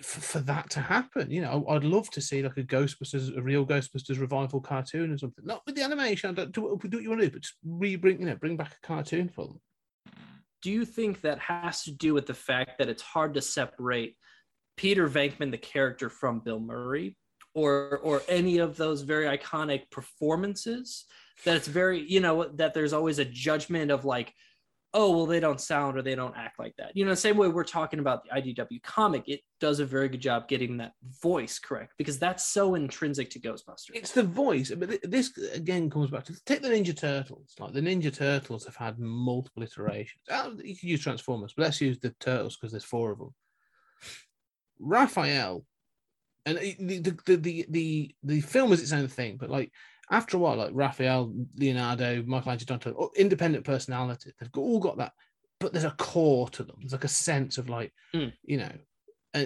for, for that to happen. You know, I'd love to see like a Ghostbusters, a real Ghostbusters revival cartoon or something. Not with the animation. Do what you want to do, but just re bring you know bring back a cartoon for them. Do you think that has to do with the fact that it's hard to separate Peter Venkman, the character, from Bill Murray, or or any of those very iconic performances? That it's very, you know, that there's always a judgment of like, oh, well, they don't sound or they don't act like that. You know, the same way we're talking about the IDW comic, it does a very good job getting that voice correct because that's so intrinsic to Ghostbusters. It's the voice, but th- this again comes back to take the Ninja Turtles. Like the Ninja Turtles have had multiple iterations. Oh, you can use Transformers, but let's use the Turtles because there's four of them. Raphael, and uh, the the, the the the the film is its own thing, but like after a while, like Raphael, Leonardo, Michelangelo, independent personality, they've got, all got that, but there's a core to them. There's like a sense of like, Mm. you know, uh,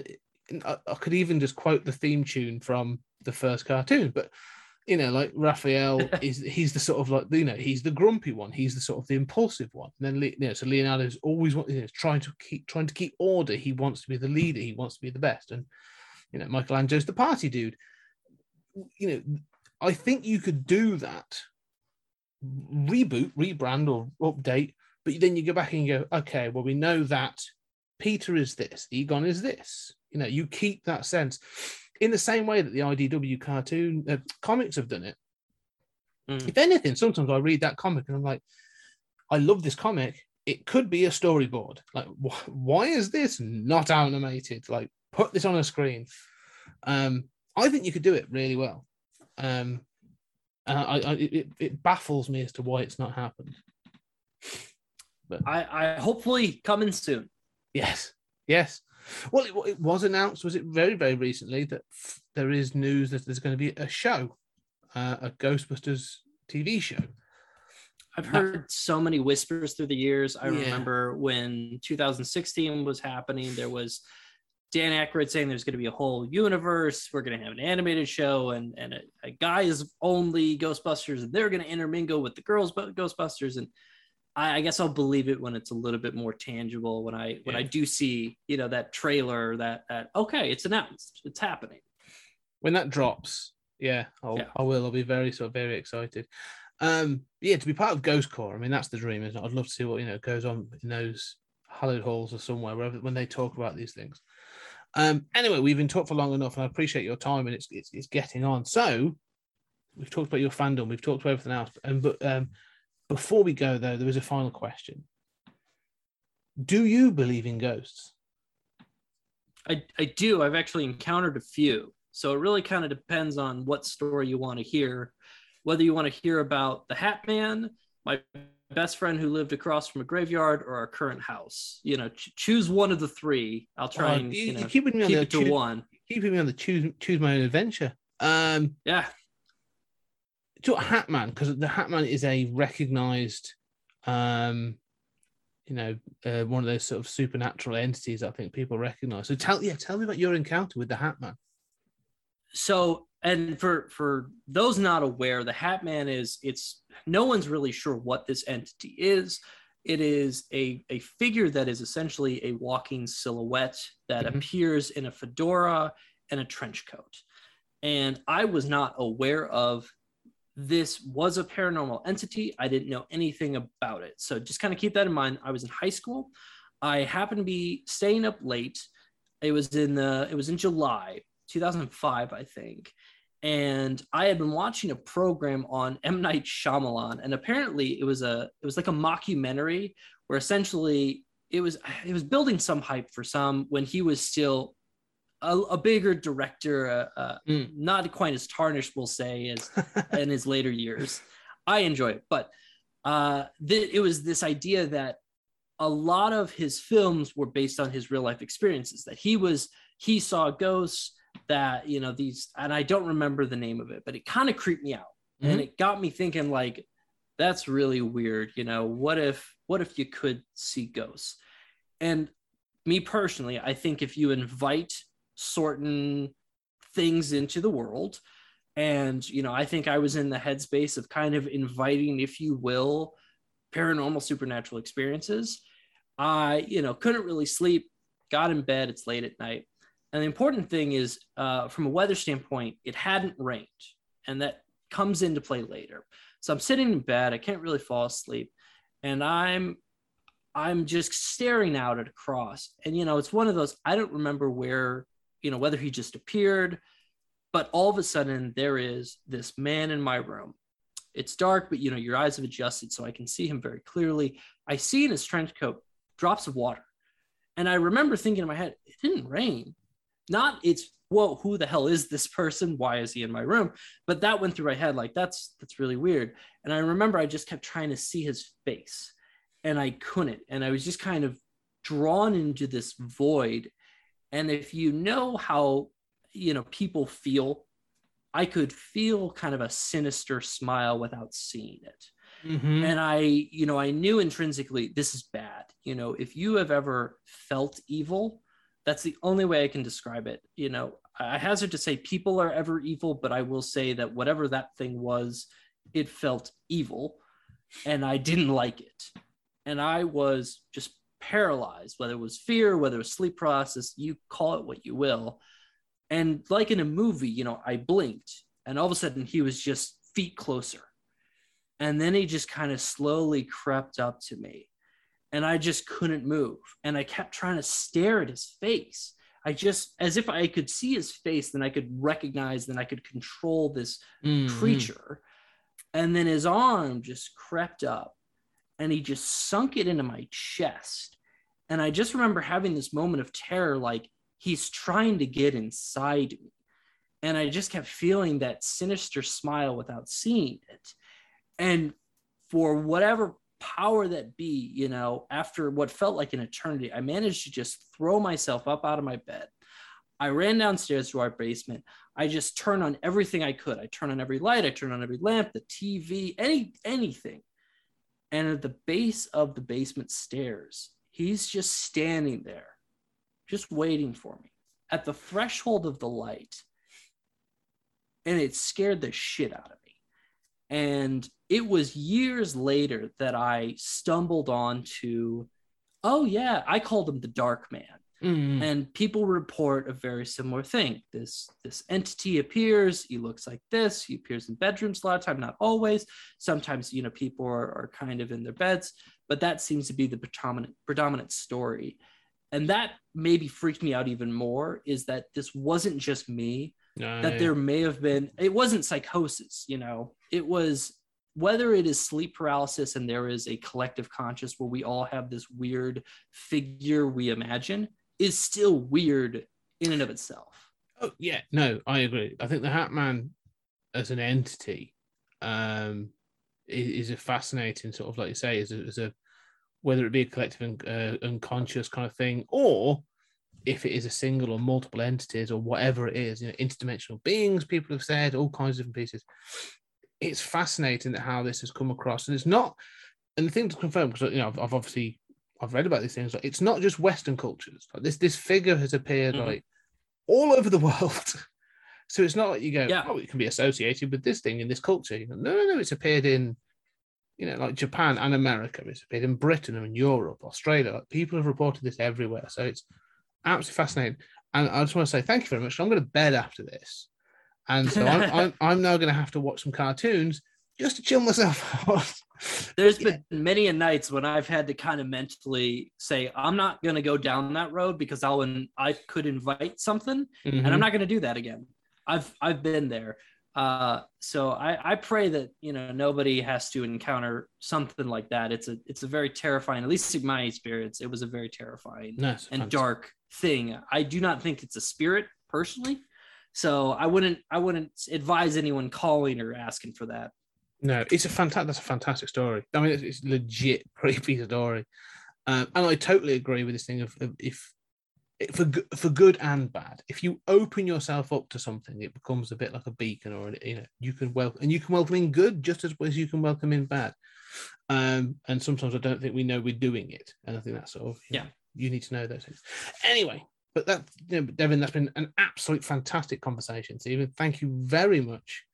I, I could even just quote the theme tune from the first cartoon, but you know, like Raphael <laughs> is he's the sort of like you know he's the grumpy one, he's the sort of the impulsive one. And then you know, so Leonardo's always want- you know, trying to keep trying to keep order. He wants to be the leader. He wants to be the best. And you know, Michelangelo's the party dude. You know, I think you could do that, reboot, rebrand, or update. But then you go back and you go, okay, well we know that Peter is this, Egon is this. You know, you keep that sense in the same way that the IDW cartoon uh, comics have done it. Mm. If anything, sometimes I read that comic and I'm like, I love this comic. It could be a storyboard. Like, wh- why is this not animated? Like, put this on a screen. Um, I think you could do it really well. Um, and I, I it, it baffles me as to why it's not happened. But I, I hopefully coming soon. Yes, yes. Well, it, it was announced. Was it very, very recently that f- there is news that there's going to be a show, uh, a Ghostbusters TV show. I've heard so many whispers through the years. I Yeah. remember when 2016 was happening, there was Dan Aykroyd saying there's going to be a whole universe. We're going to have an animated show, and and a, a guys only Ghostbusters, and they're going to intermingle with the girls but Ghostbusters. And I, I guess I'll believe it when it's a little bit more tangible. When I when I do see you know that trailer, that that okay, it's announced, it's happening. When that drops, yeah, I'll, Yeah. I will. I'll be very, sort of very excited. Um, yeah, to be part of Ghost Corps. I mean, that's the dream, isn't it? I'd love to see what you know goes on in those hallowed halls or somewhere wherever when they talk about these things. Um, anyway, we've been talked for long enough, and I appreciate your time, and it's it's, it's getting on. So we've talked about your fandom, we've talked about everything else, and but um, before we go though, there is a final question. Do you believe in ghosts? I, I do. I've actually encountered a few. So it really kind of depends on what story you want to hear. Whether you want to hear about the Hat Man, my best friend who lived across from a graveyard, or our current house. You know, ch- choose one of the three. I'll try Oh, and you, you know, you're me on keep the it to choose, one. keeping me on the choose choose my own adventure. Um, Yeah. to Hatman because the Hatman is a recognized, um, you know, uh, one of those sort of supernatural entities I think people recognize. So tell yeah, tell me about your encounter with the Hatman. so and for for those not aware the hat man is it's no one's really sure what this entity is. It is a, a figure that is essentially a walking silhouette that Mhm. appears in a fedora and a trench coat. And i was not aware of this was a paranormal entity. I didn't know anything about it. So just kind of keep that in mind. I was in high school. I happened to be staying up late. It was in the it was in july 2005, I think. And I had been watching a program on M Night Shyamalan, and apparently it was a it was like a mockumentary where essentially it was it was building some hype for some when he was still a, a bigger director, uh, uh, Mm. not quite as tarnished, we'll say, as <laughs> in his later years. I enjoy it, but uh, th- it was this idea that a lot of his films were based on his real life experiences. That he was he saw ghosts. That you know these, and I don't remember the name of it, but it kind of creeped me out, and Mhm. it got me thinking like, that's really weird. You know, what if what if you could see ghosts? And me personally, I think if you invite certain things into the world, and you know, I think I was in the headspace of kind of inviting, if you will, paranormal supernatural experiences. I, you know, couldn't really sleep, got in bed, it's late at night. And the important thing is, uh, from a weather standpoint, it hadn't rained, and that comes into play later. So I'm sitting in bed, I can't really fall asleep, and I'm I'm just staring out at across. And you know, it's one of those I don't remember where, you know, whether he just appeared, but all of a sudden there is this man in my room. It's dark, but you know, your eyes have adjusted so I can see him very clearly. I see in his trench coat drops of water. And I remember thinking in my head, it didn't rain. Not it's whoa, who the hell is this person? Why is he in my room? But that went through my head like that's that's really weird. And I remember I just kept trying to see his face and I couldn't. And I was just kind of drawn into this void. And if you know how, you know, people feel, I could feel kind of a sinister smile without seeing it. Mhm. And I, you know, I knew intrinsically this is bad. You know, if you have ever felt evil, that's the only way I can describe it. You know, I hazard to say people are ever evil, but I will say that whatever that thing was, it felt evil and I didn't like it. And I was just paralyzed, whether it was fear, whether it was sleep paralysis, you call it what you will. And like in a movie, you know, I blinked and all of a sudden he was just feet closer. And then he just kind of slowly crept up to me. And I just couldn't move. And I kept trying to stare at his face. I just, as if I could see his face, then I could recognize, then I could control this Mhm. creature. And then his arm just crept up and he just sunk it into my chest. And I just remember having this moment of terror like he's trying to get inside me. And I just kept feeling that sinister smile without seeing it. And for whatever power that be, you know, after what felt like an eternity, I managed to just throw myself up out of my bed. I ran downstairs to our basement. I just turned on everything I could. I turned on every light, I turned on every lamp, the TV, any anything. And at the base of the basement stairs, he's just standing there, just waiting for me at the threshold of the light. And it scared the shit out of me. And it was years later that I stumbled onto, oh, yeah, I called him the Dark Man. Mhm. and people report a very similar thing. This this entity appears he looks like this he appears in bedrooms a lot of time not always. Sometimes you know people are, are kind of in their beds but that seems to be the predominant predominant story. And that maybe freaked me out even more is that this wasn't just me No. that there may have been it wasn't psychosis you know. It was whether it is sleep paralysis and there is a collective conscious where we all have this weird figure we imagine is still weird in and of itself Oh yeah, no, I agree. I think the Hat Man as an entity um, is, is a fascinating sort of like you say, is a, is a whether it be a collective and uh, unconscious kind of thing, or if it is a single or multiple entities or whatever it is, you know, interdimensional beings. People have said all kinds of different pieces. It's fascinating that how this has come across, and it's not. And the thing to confirm, because you know, I've, I've obviously I've read about these things. Like, it's not just Western cultures. Like this, this figure has appeared Mhm. like all over the <laughs> world. So it's not like you go, Yeah. oh, it can be associated with this thing in this culture. You know, no, no, no. It's appeared in, you know, like Japan and America. It's appeared in Britain and in Europe, Australia. Like, people have reported this everywhere. So it's absolutely fascinating. And I just want to say thank you very much. I'm going to bed after this, and so I'm, I'm, <laughs> I'm now going to have to watch some cartoons just to chill myself <laughs> out. there's been many a nights when i've had to kind of mentally say i'm not going to go down that road because i'll i could invite something and Mm-hmm. i'm not going to do that again i've i've been there Uh, so I, I pray that you know nobody has to encounter something like that. It's a it's a very terrifying, at least in my experience, it was a very terrifying it's and dark thing. I do not think it's a spirit personally. So I wouldn't I wouldn't advise anyone calling or asking for that. No, it's a fantastic. That's a fantastic story. I mean, it's, it's legit <laughs> creepy story, um, and I totally agree with this thing of, of if for for good and bad. If you open yourself up to something, it becomes a bit like a beacon, or you know, you can welcome and you can welcome in good just as well as you can welcome in bad. Um, and sometimes I don't think we know we're doing it, and I think that's sort of Yeah. know, you need to know those things. Anyway, but that you know, Devin, that's been an absolute fantastic conversation. Stephen, thank you very much.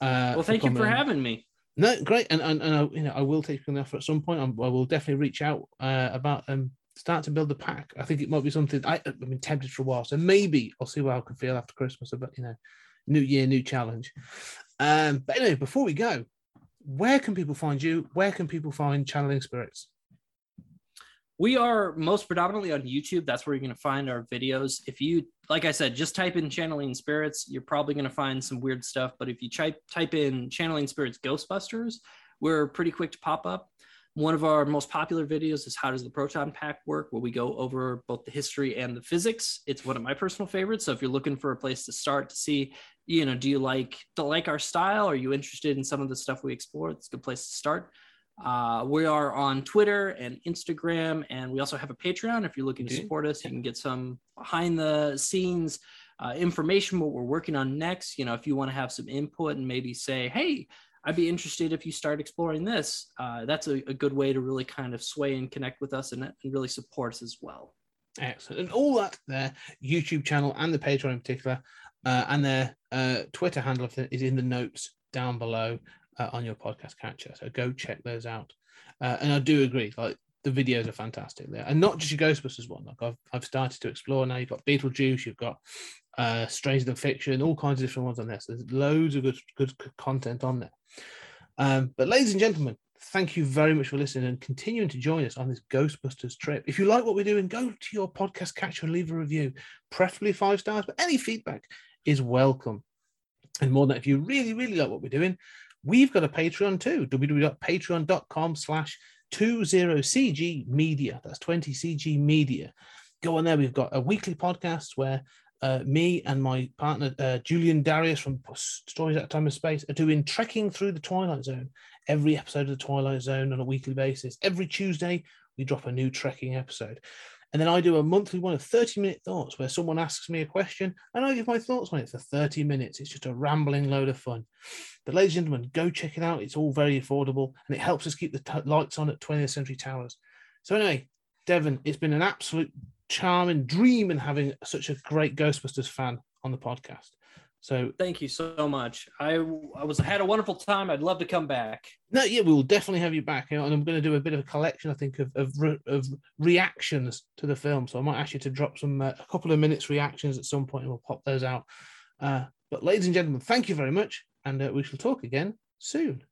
Uh, Well, thank you for having me. No, great, and and, and I, you know I will take you on the offer at some point. I'm, I will definitely reach out uh, about um start to build the pack. I think it might be something I, I've been tempted for a while, so maybe I'll see how I can feel after Christmas. About you know, new year, new challenge. Um, but anyway, before we go, where can people find you? Where can people find Channeling Spirits? We are most predominantly on YouTube. That's where you're going to find our videos. If you, like I said, just type in channeling spirits, you're probably going to find some weird stuff. But if you type type in channeling spirits Ghostbusters, we're pretty quick to pop up. One of our most popular videos is how does the proton pack work, where we go over both the history and the physics. It's one of my personal favorites. So if you're looking for a place to start to see, you know, do you like do like our style? Are you interested in some of the stuff we explore? It's a good place to start. Uh, we are on Twitter and Instagram, and we also have a Patreon. If you're looking to support us, you can get some behind the scenes uh, information, what we're working on next. You know, if you want to have some input and maybe say, hey, I'd be interested if you start exploring this. Uh, that's a, a good way to really kind of sway and connect with us and, and really support us as well. Excellent. And all that their YouTube channel and the Patreon in particular, uh, and their uh, Twitter handle is in the notes down below uh, on your podcast catcher. So go check those out. Uh, and I do agree, like the videos are fantastic there, and not just your Ghostbusters one. Like I've I've started to explore now. You've got Beetlejuice, you've got uh, Stranger Than Fiction, all kinds of different ones on there. So there's loads of good good content on there. Um, but ladies and gentlemen, thank you very much for listening and continuing to join us on this Ghostbusters trip. If you like what we're doing, go to your podcast catcher and leave a review, preferably five stars, but any feedback is welcome. And more than that, if you really, really like what we're doing, we've got a Patreon too, www.patreon.com slash 20cg media. That's 20cg media. Go on there. We've got a weekly podcast where uh, me and my partner uh, Julian Darius from Stories at Time of Space are doing trekking through the Twilight Zone. Every episode of the Twilight Zone on a weekly basis. Every Tuesday we drop a new trekking episode, and then I do a monthly one of thirty-minute thoughts where someone asks me a question and I give my thoughts on it for thirty minutes. It's just a rambling load of fun. But ladies and gentlemen, go check it out. It's all very affordable and it helps us keep the t- lights on at 20th Century Towers. So anyway, Devon, it's been an absolute charming dream in having such a great Ghostbusters fan on the podcast. So Thank you so much. I I was had a wonderful time. I'd love to come back. no, yeah, we will definitely have you back, you know, and I'm going to do a bit of a collection, I think, of of, re- of reactions to the film. So I might ask you to drop some uh, a couple of minutes reactions at some point, and we'll pop those out. Uh, but ladies and gentlemen, thank you very much, and uh, we shall talk again soon.